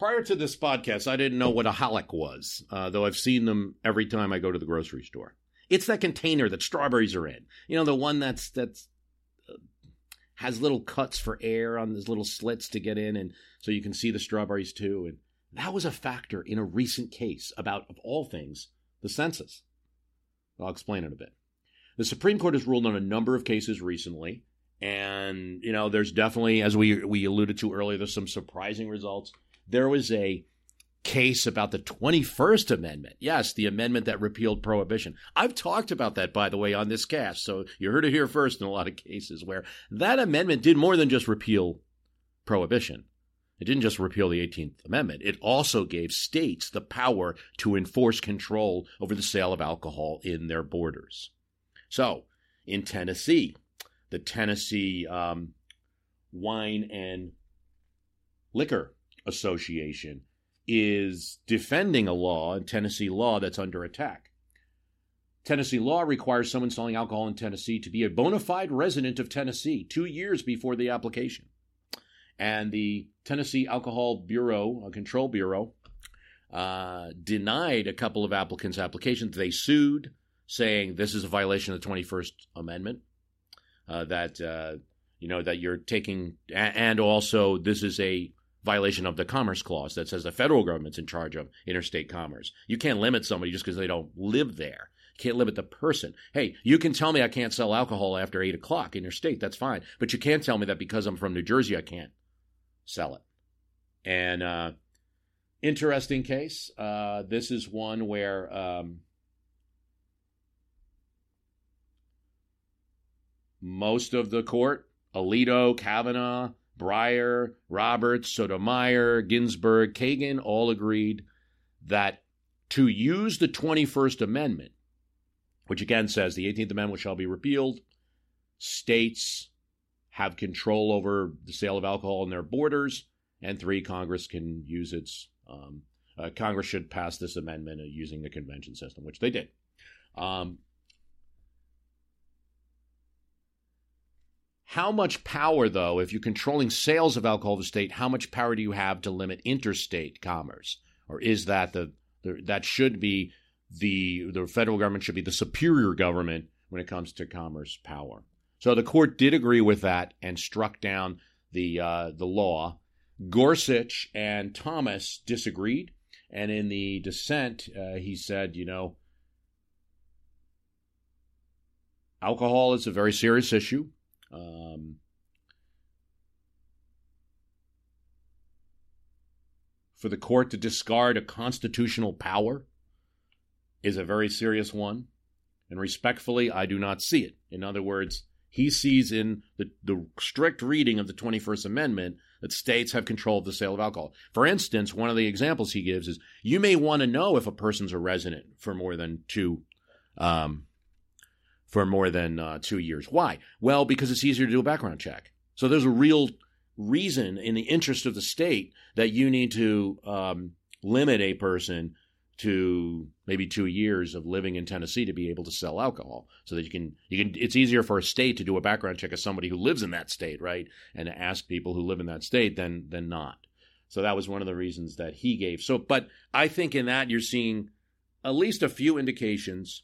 Prior to this podcast, I didn't know what a hallock was, uh, though I've seen them every time I go to the grocery store. It's that container that strawberries are in. You know, the one that's that's uh, has little cuts for air on those little slits to get in, and so you can see the strawberries too. And that was a factor in a recent case about, of all things, the census. I'll explain it a bit. The Supreme Court has ruled on a number of cases recently, and you know, there's definitely, as we we alluded to earlier, there's some surprising results there was a case about the 21st Amendment. Yes, the amendment that repealed prohibition. I've talked about that, by the way, on this cast. So you heard it here first in a lot of cases where that amendment did more than just repeal prohibition. It didn't just repeal the 18th Amendment. It also gave states the power to enforce control over the sale of alcohol in their borders. So, in Tennessee, the Tennessee um, Wine and Liquor Association is defending a law, in Tennessee law, that's under attack. Tennessee law requires someone selling alcohol in Tennessee to be a bona fide resident of Tennessee two years before the application. And the Tennessee Alcohol Bureau, Control Bureau, uh, denied a couple of applicants' applications. They sued, saying this is a violation of the 21st Amendment, uh, that uh, you know that you're taking, and also this is a violation of the Commerce Clause that says the federal government's in charge of interstate commerce. You can't limit somebody just because they don't live there. You can't limit the person. Hey, you can tell me I can't sell alcohol after eight o'clock in your state. That's fine. But you can't tell me that because I'm from New Jersey, I can't sell it. And uh, interesting case. Uh, this is one where um, most of the court, Alito, Kavanaugh, Breyer, Roberts, Sotomayor, Ginsburg, Kagan all agreed that to use the 21st Amendment, which again says the 18th Amendment shall be repealed, states have control over the sale of alcohol in their borders, and three, Congress can use its um, uh, Congress should pass this amendment uh, using the convention system, which they did. Um, How much power, though, if you're controlling sales of alcohol to state, how much power do you have to limit interstate commerce? Or is that the, the that should be the the federal government should be the superior government when it comes to commerce power? So the court did agree with that and struck down the uh, the law. Gorsuch and Thomas disagreed, and in the dissent, uh, he said, you know, alcohol is a very serious issue. Um, for the court to discard a constitutional power is a very serious one. And respectfully, I do not see it. In other words, he sees in the, the strict reading of the 21st Amendment that states have control of the sale of alcohol. For instance, one of the examples he gives is you may want to know if a person's a resident for more than two um, for more than uh, two years. Why? Well, because it's easier to do a background check. So there's a real reason in the interest of the state that you need to um, limit a person to maybe two years of living in Tennessee to be able to sell alcohol, so that you can you can. It's easier for a state to do a background check of somebody who lives in that state, right, and to ask people who live in that state than than not. So that was one of the reasons that he gave. So, but I think in that you're seeing at least a few indications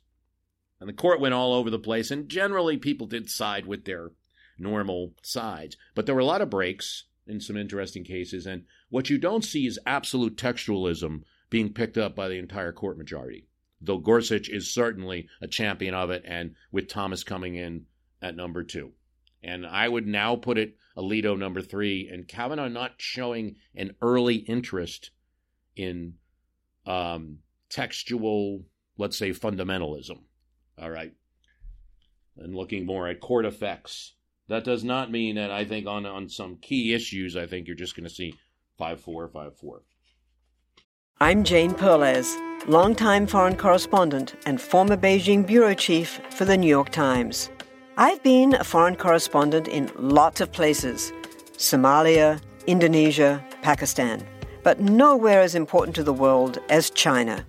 and the court went all over the place, and generally people did side with their normal sides. But there were a lot of breaks in some interesting cases, and what you don't see is absolute textualism being picked up by the entire court majority. Though Gorsuch is certainly a champion of it, and with Thomas coming in at number two. And I would now put it Alito number three, and Kavanaugh not showing an early interest in um, textual, let's say, fundamentalism. All right. And looking more at court effects. That does not mean that I think on, on some key issues, I think you're just going to see 5 4, 5 4. I'm Jane Perlez, longtime foreign correspondent and former Beijing bureau chief for the New York Times. I've been a foreign correspondent in lots of places Somalia, Indonesia, Pakistan, but nowhere as important to the world as China.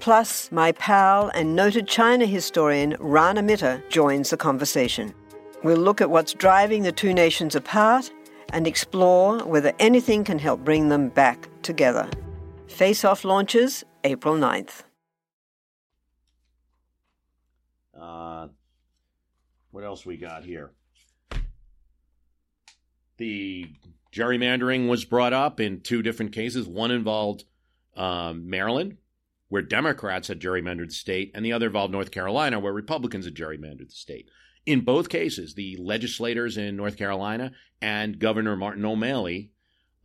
Plus, my pal and noted China historian Rana Mitter joins the conversation. We'll look at what's driving the two nations apart and explore whether anything can help bring them back together. Face Off launches April 9th. Uh, what else we got here? The gerrymandering was brought up in two different cases. One involved uh, Maryland, where Democrats had gerrymandered the state, and the other involved North Carolina, where Republicans had gerrymandered the state. In both cases, the legislators in North Carolina and Governor Martin O'Malley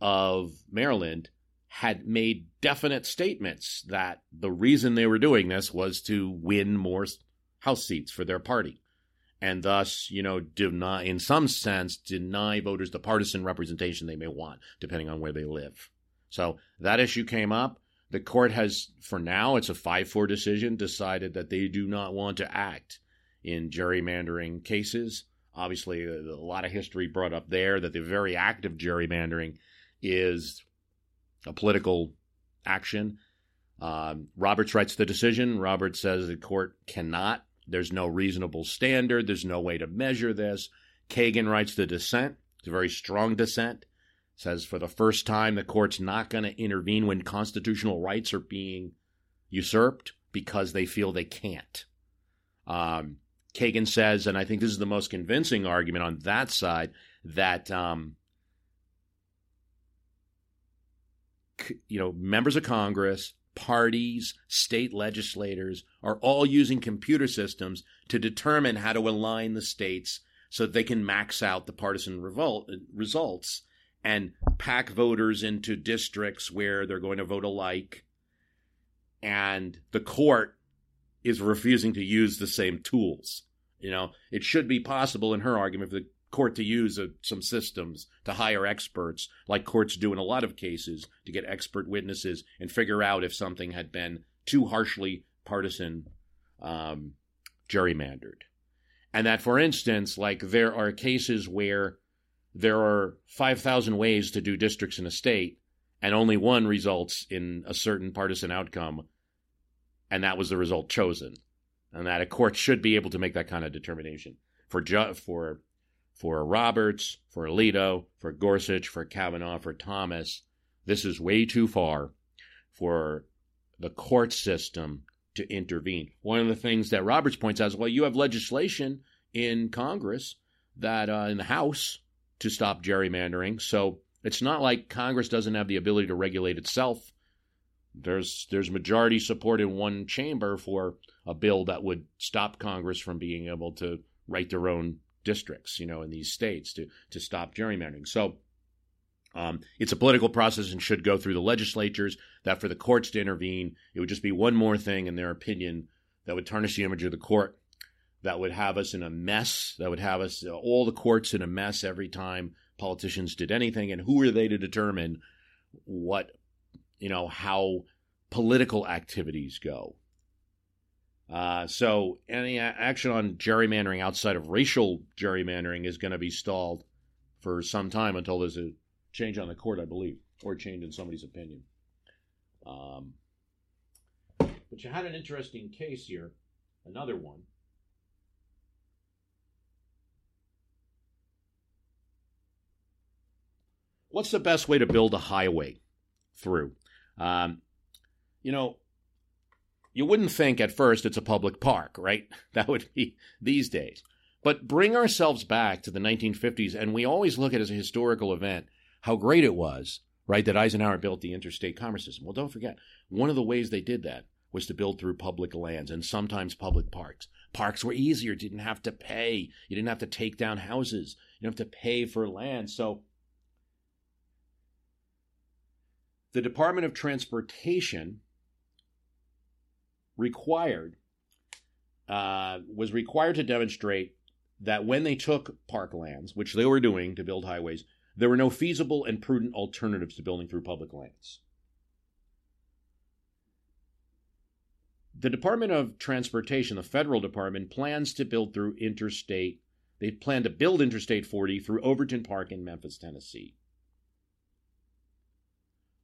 of Maryland had made definite statements that the reason they were doing this was to win more House seats for their party. And thus, you know, deny, in some sense, deny voters the partisan representation they may want, depending on where they live. So that issue came up. The court has, for now, it's a 5 4 decision, decided that they do not want to act in gerrymandering cases. Obviously, a, lot of history brought up there that the very act of gerrymandering is a political action. Um, Roberts writes the decision. Roberts says the court cannot. There's no reasonable standard. There's no way to measure this. Kagan writes the dissent. It's a very strong dissent. Says for the first time, the court's not going to intervene when constitutional rights are being usurped because they feel they can't. Um, Kagan says, and I think this is the most convincing argument on that side, that um, you know members of Congress, parties, state legislators are all using computer systems to determine how to align the states so that they can max out the partisan revolt, results and pack voters into districts where they're going to vote alike. And the court is refusing to use the same tools. You know, it should be possible in her argument for the court to use uh, some systems to hire experts, like courts do in a lot of cases, to get expert witnesses and figure out if something had been too harshly partisan um, gerrymandered. And that, for instance, like there are cases where there are 5,000 ways to do districts in a state, and only one results in a certain partisan outcome and that was the result chosen, and that a court should be able to make that kind of determination for ju- for for Roberts, for Alito, for Gorsuch, for Kavanaugh, for Thomas. This is way too far for the court system to intervene. One of the things that Roberts points out is, well, you have legislation in Congress that uh, in the House to stop gerrymandering, so it's not like Congress doesn't have the ability to regulate itself there's there's majority support in one chamber for a bill that would stop Congress from being able to write their own districts, you know, in these states to to stop gerrymandering. So um, it's a political process and should go through the legislatures. That for the courts to intervene, it would just be one more thing, in their opinion, that would tarnish the image of the court. That would have us in a mess. That would have us all the courts in a mess every time politicians did anything. And who are they to determine what you know, how political activities go. Uh, so any action on gerrymandering outside of racial gerrymandering is going to be stalled for some time until there's a change on the court, I believe, or change in somebody's opinion. Um, but you had an interesting case here, another one. What's the best way to build a highway through? Um, you know, you wouldn't think at first it's a public park, right? That would be these days. But bring ourselves back to the 1950s, and we always look at it as a historical event how great it was, right, that Eisenhower built the interstate commerce system. Well, don't forget, one of the ways they did that was to build through public lands and sometimes public parks. Parks were easier, didn't have to pay, you didn't have to take down houses, you didn't have to pay for land. So the Department of Transportation required uh, was required to demonstrate that when they took parklands, which they were doing to build highways, there were no feasible and prudent alternatives to building through public lands. The Department of Transportation, the federal department, plans to build through interstate. They plan to build Interstate 40 through Overton Park in Memphis, Tennessee.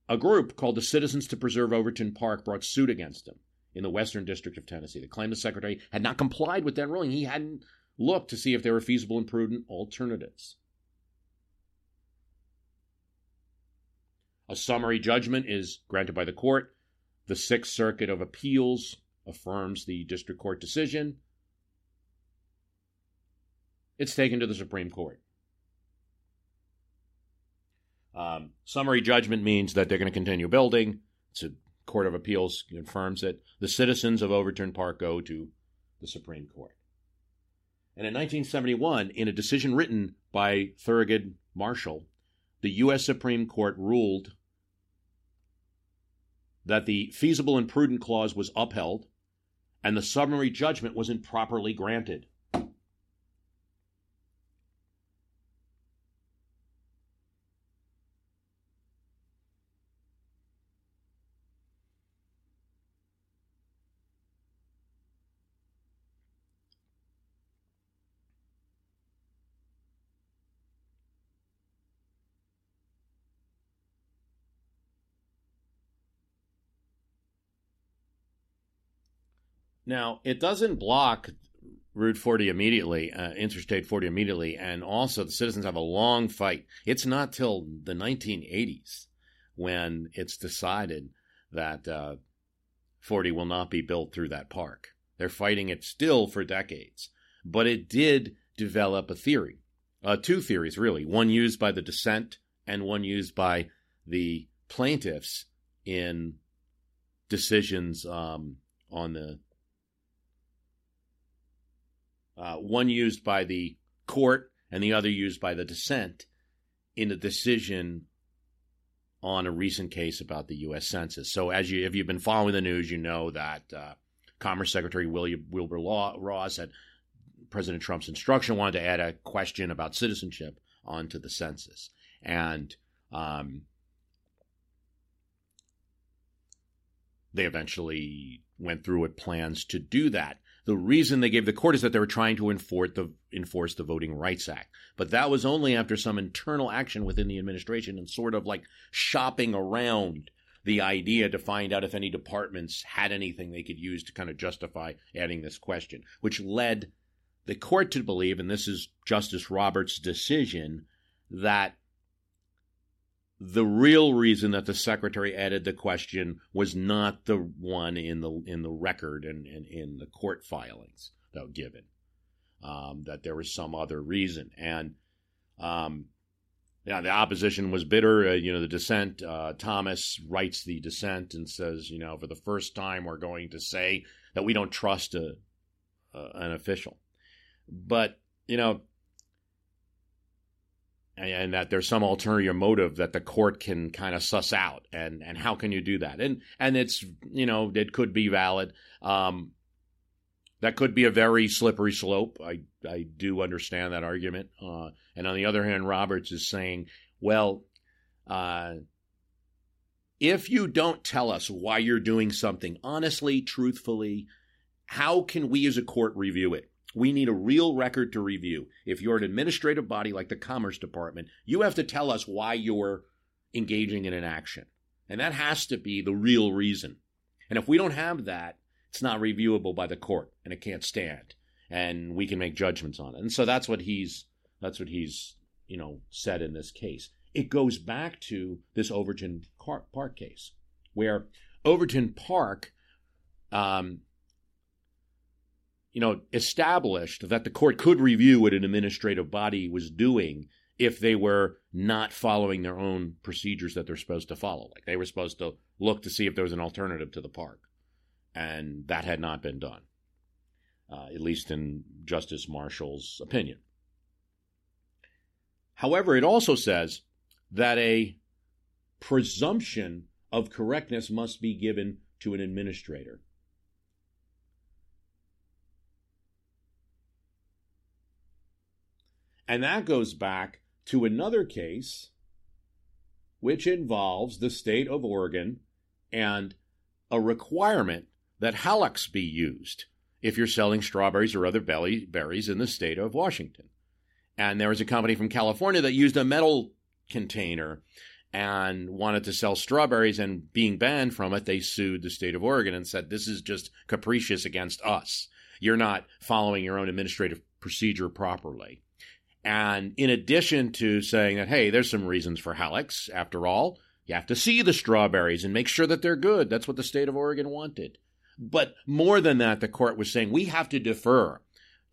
A group called the Citizens to Preserve Overton Park brought suit against him in the Western District of Tennessee. They claimed the secretary had not complied with that ruling. He hadn't looked to see if there were feasible and prudent alternatives. A summary judgment is granted by the court. The Sixth Circuit of Appeals affirms the district court decision. it's taken to the Supreme Court. Um, summary judgment means that they're going to continue building. It's a Court of Appeals confirms it. The citizens of Overton Park go to the Supreme Court. And in 1971, in a decision written by Thurgood Marshall, the U.S. Supreme Court ruled that the feasible and prudent clause was upheld and the summary judgment was improperly granted. Now, it doesn't block Route 40 immediately, uh, Interstate 40 immediately, and also the citizens have a long fight. It's not till the 1980s when it's decided that uh, 40 will not be built through that park. They're fighting it still for decades. But it did develop a theory, uh, two theories really, one used by the dissent and one used by the plaintiffs in decisions um, on the uh, one used by the court and the other used by the dissent in a decision on a recent case about the U.S. Census. So, as you if you've been following the news, you know that uh, Commerce Secretary William Wilbur Law, Ross, at President Trump's instruction, wanted to add a question about citizenship onto the census, and um, they eventually went through with plans to do that. The reason they gave the court is that they were trying to enforce the, enforce the Voting Rights Act. But that was only after some internal action within the administration and sort of like shopping around the idea to find out if any departments had anything they could use to kind of justify adding this question, which led the court to believe, and this is Justice Roberts' decision, that the real reason that the secretary added the question was not the one in the in the record and in, in, the court filings were given. Um, that there was some other reason, and um, yeah, the opposition was bitter. Uh, you know, the dissent. Uh, Thomas writes the dissent and says, you know, for the first time, we're going to say that we don't trust a, an official. But you know, and that there's some ulterior motive that the court can kind of suss out. And and how can you do that? And and it's you know it could be valid. Um, that could be a very slippery slope. I i do understand that argument. Uh, and on the other hand roberts is saying well uh, if you don't tell us why you're doing something honestly truthfully how can we as a court review it we need a real record to review. If you're an administrative body like the Commerce Department, you have to tell us why you're engaging in an action. And that has to be the real reason. And if we don't have that, it's not reviewable by the court and it can't stand. And we can make judgments on it. And so that's what he's that's what he's, you know, said in this case. It goes back to this Overton Park case, where Overton Park um, you know, established that the court could review what an administrative body was doing if they were not following their own procedures that they're supposed to follow. Like they were supposed to look to see if there was an alternative to the park. And that had not been done, uh, at least in Justice Marshall's opinion. However, it also says that a presumption of correctness must be given to an administrator. And that goes back to another case which involves the state of Oregon and a requirement that hallocks be used if you're selling strawberries or other berries in the state of Washington. And there was a company from California that used a metal container and wanted to sell strawberries and being banned from it, they sued the state of Oregon and said, This is just capricious against us. You're not following your own administrative procedure properly. And in addition to saying that, hey, there's some reasons for hallocks, after all, you have to see the strawberries and make sure that they're good. That's what the state of Oregon wanted. But more than that, the court was saying we have to defer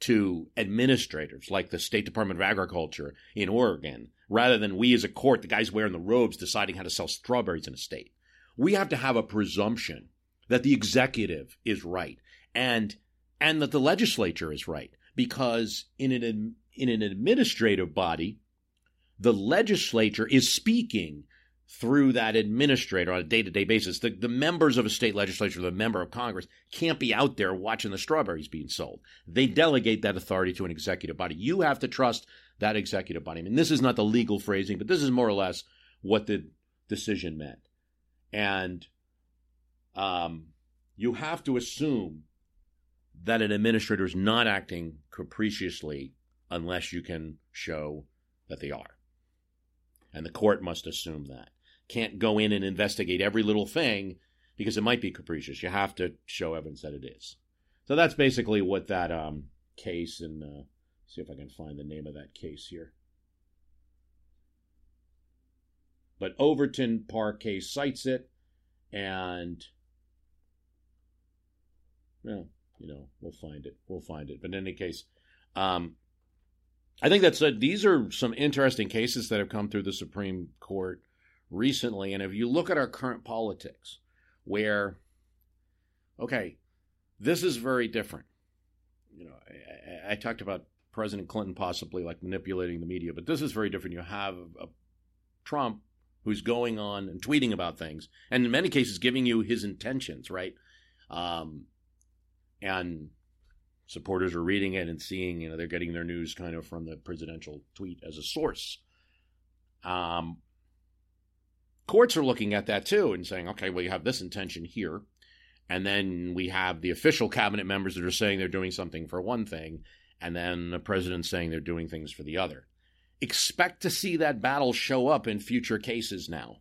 to administrators like the State Department of Agriculture in Oregon, rather than we as a court, the guys wearing the robes, deciding how to sell strawberries in a state. We have to have a presumption that the executive is right and and that the legislature is right because in an in an administrative body the legislature is speaking through that administrator on a day-to-day basis. The, the members of a state legislature the member of congress can't be out there watching the strawberries being sold. They delegate that authority to an executive body. You have to trust that executive body. I mean this is not the legal phrasing but this is more or less what the decision meant. And um, you have to assume that an administrator is not acting capriciously unless you can show that they are. And the court must assume that. Can't go in and investigate every little thing because it might be capricious. You have to show evidence that it is. So that's basically what that um, case, and uh, see if I can find the name of that case here. But Overton Park case cites it, and well, you know, we'll find it. We'll find it. But in any case, um, I think that's a, these are some interesting cases that have come through the Supreme Court recently. And if you look at our current politics, where, okay, this is very different. You know, I, I talked about President Clinton possibly like manipulating the media, but this is very different. You have a Trump who's going on and tweeting about things, and in many cases giving you his intentions, right? Um, and supporters are reading it and seeing, you know, they're getting their news kind of from the presidential tweet as a source. Um, courts are looking at that too and saying, okay, well, you have this intention here. And then we have the official cabinet members that are saying they're doing something for one thing, and then the president saying they're doing things for the other. Expect to see that battle show up in future cases now.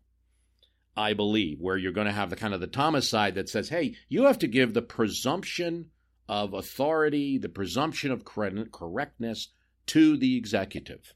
I believe, where you're going to have the kind of the Thomas side that says, hey, you have to give the presumption of authority, the presumption of correctness to the executive.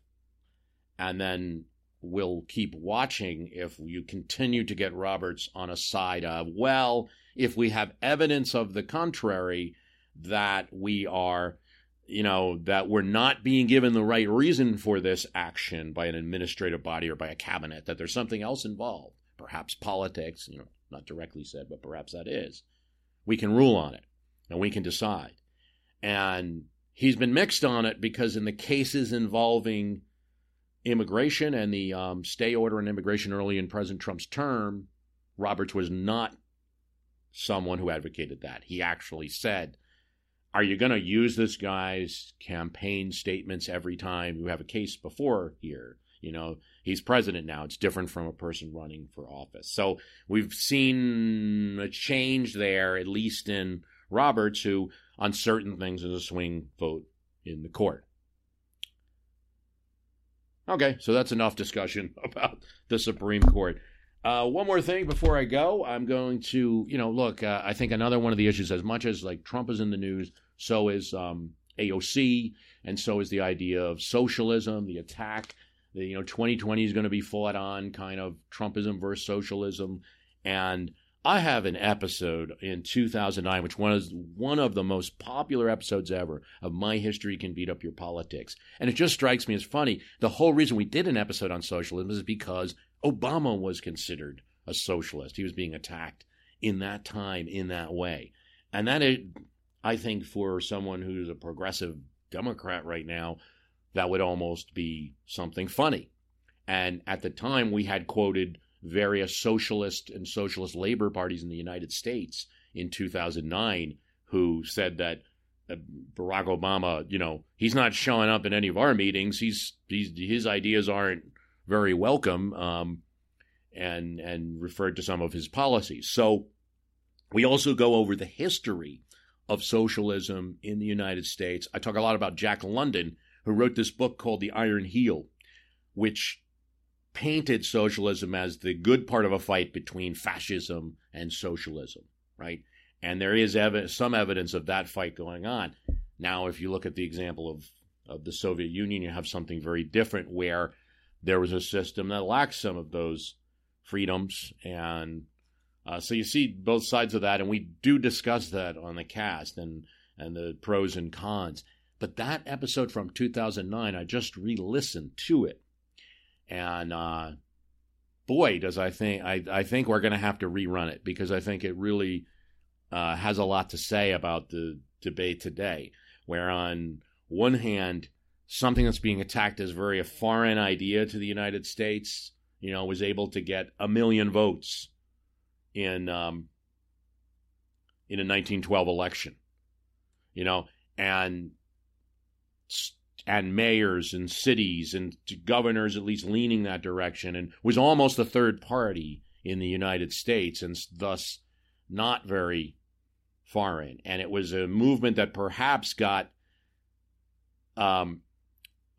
And then we'll keep watching if you continue to get Roberts on a side of, well, if we have evidence of the contrary, that we are, you know, that we're not being given the right reason for this action by an administrative body or by a cabinet, that there's something else involved, perhaps politics, you know, not directly said, but perhaps that is. We can rule on it and we can decide. And he's been mixed on it because in the cases involving immigration and the um, stay order on immigration early in President Trump's term, Roberts was not someone who advocated that. He actually said, Are you going to use this guy's campaign statements every time you have a case before here? You know, he's president now. It's different from a person running for office. So we've seen a change there, at least in Roberts, who on certain things is a swing vote in the court. Okay, so that's enough discussion about the Supreme Court. Uh, one more thing before I go, I'm going to, you know, look. Uh, I think another one of the issues, as much as like Trump is in the news, so is um, AOC, and so is the idea of socialism, the attack. The, you know, 2020 is going to be fought on kind of Trumpism versus socialism, and I have an episode in 2009, which was one of the most popular episodes ever of My History Can Beat Up Your Politics. And it just strikes me as funny. The whole reason we did an episode on socialism is because Obama was considered a socialist. He was being attacked in that time, in that way. And that, I think, for someone who's a progressive Democrat right now, that would almost be something funny. And at the time, we had quoted various socialist and socialist labor parties in the United States in 2009 who said that uh, Barack Obama, you know, he's not showing up in any of our meetings. He's, he's his ideas aren't very welcome, um, and and referred to some of his policies. So we also go over the history of socialism in the United States. I talk a lot about Jack London, who wrote this book called The Iron Heel, which painted socialism as the good part of a fight between fascism and socialism, right? And there is ev- some evidence of that fight going on. Now, if you look at the example of, of the Soviet Union, you have something very different where there was a system that lacked some of those freedoms. And uh, so you see both sides of that, and we do discuss that on the cast and, and the pros and cons. But that episode from 2009, I just re-listened to it, and uh, boy, does I think I, I think we're going to have to rerun it because I think it really uh, has a lot to say about the debate today. Where on one hand, something that's being attacked as very a foreign idea to the United States, you know, was able to get a million votes in um, in a 1912 election, you know, and and mayors and cities and governors at least leaning that direction and was almost a third party in the United States and thus not very foreign. And it was a movement that perhaps got um,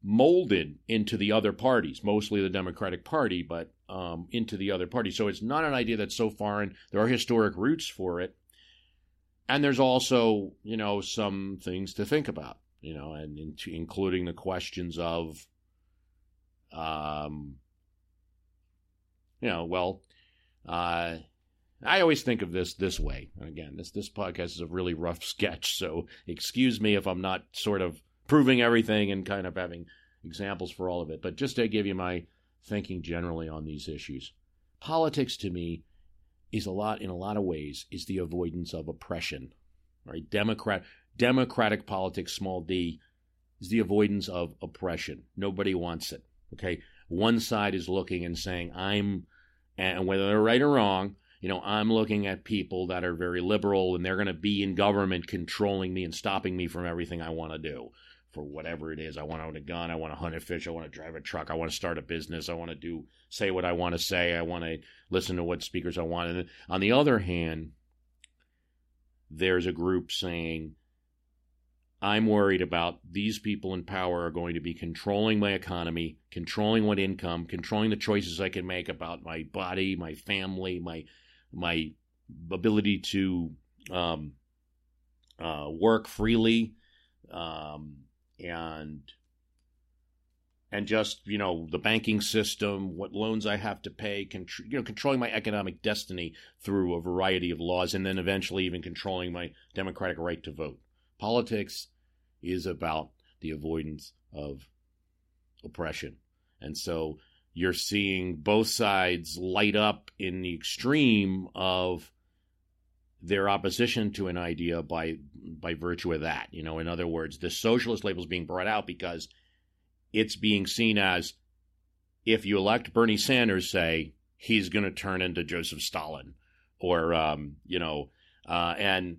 molded into the other parties, mostly the Democratic Party, but um, into the other parties. So it's not an idea that's so foreign. There are historic roots for it. And there's also, you know, some things to think about you know, and into, including the questions of, um, you know, well, uh, I always think of this this way. And again, this this podcast is a really rough sketch, so excuse me if I'm not sort of proving everything and kind of having examples for all of it. But just to give you my thinking generally on these issues, politics to me is a lot in a lot of ways is the avoidance of oppression. Right, Democrat democratic politics, small d, is the avoidance of oppression. Nobody wants it. Okay. One side is looking and saying, I'm, and whether they're right or wrong, you know, I'm looking at people that are very liberal and they're going to be in government controlling me and stopping me from everything I want to do for whatever it is. I want to own a gun. I want to hunt a fish. I want to drive a truck. I want to start a business. I want to do, say what I want to say. I want to listen to what speakers I want. And on the other hand, there's a group saying, I'm worried about these people in power are going to be controlling my economy, controlling what income, controlling the choices I can make about my body, my family, my my ability to um, uh, work freely, um, and and just you know the banking system, what loans I have to pay, contr- you know, controlling my economic destiny through a variety of laws, and then eventually even controlling my democratic right to vote. Politics is about the avoidance of oppression. And so you're seeing both sides light up in the extreme of their opposition to an idea by by virtue of that. You know, in other words, the socialist label is being brought out because it's being seen as if you elect Bernie Sanders, say he's going to turn into Joseph Stalin, or um, you know, uh, and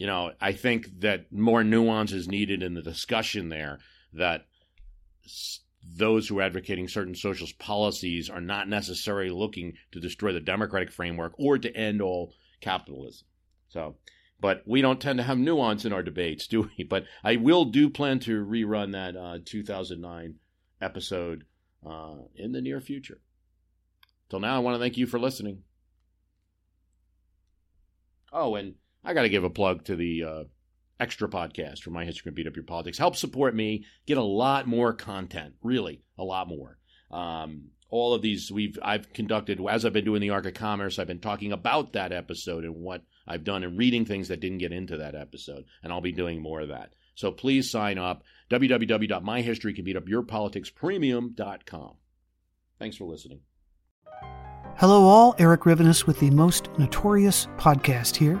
you know, I think that more nuance is needed in the discussion there. That those who are advocating certain socialist policies are not necessarily looking to destroy the democratic framework or to end all capitalism. So, but we don't tend to have nuance in our debates, do we? But I will do plan to rerun that uh, 2009 episode uh, in the near future. Till now, I want to thank you for listening. Oh, and I got to give a plug to the uh, extra podcast for My History Can Beat Up Your Politics. Help support me get a lot more content, really, a lot more. Um, all of these we've I've conducted as I've been doing the Arc of Commerce. I've been talking about that episode and what I've done and reading things that didn't get into that episode, and I'll be doing more of that. So please sign up www.myhistorycanbeatupyourpoliticspremium.com. Thanks for listening. Hello, all. Erik Rivenes with the most notorious podcast here.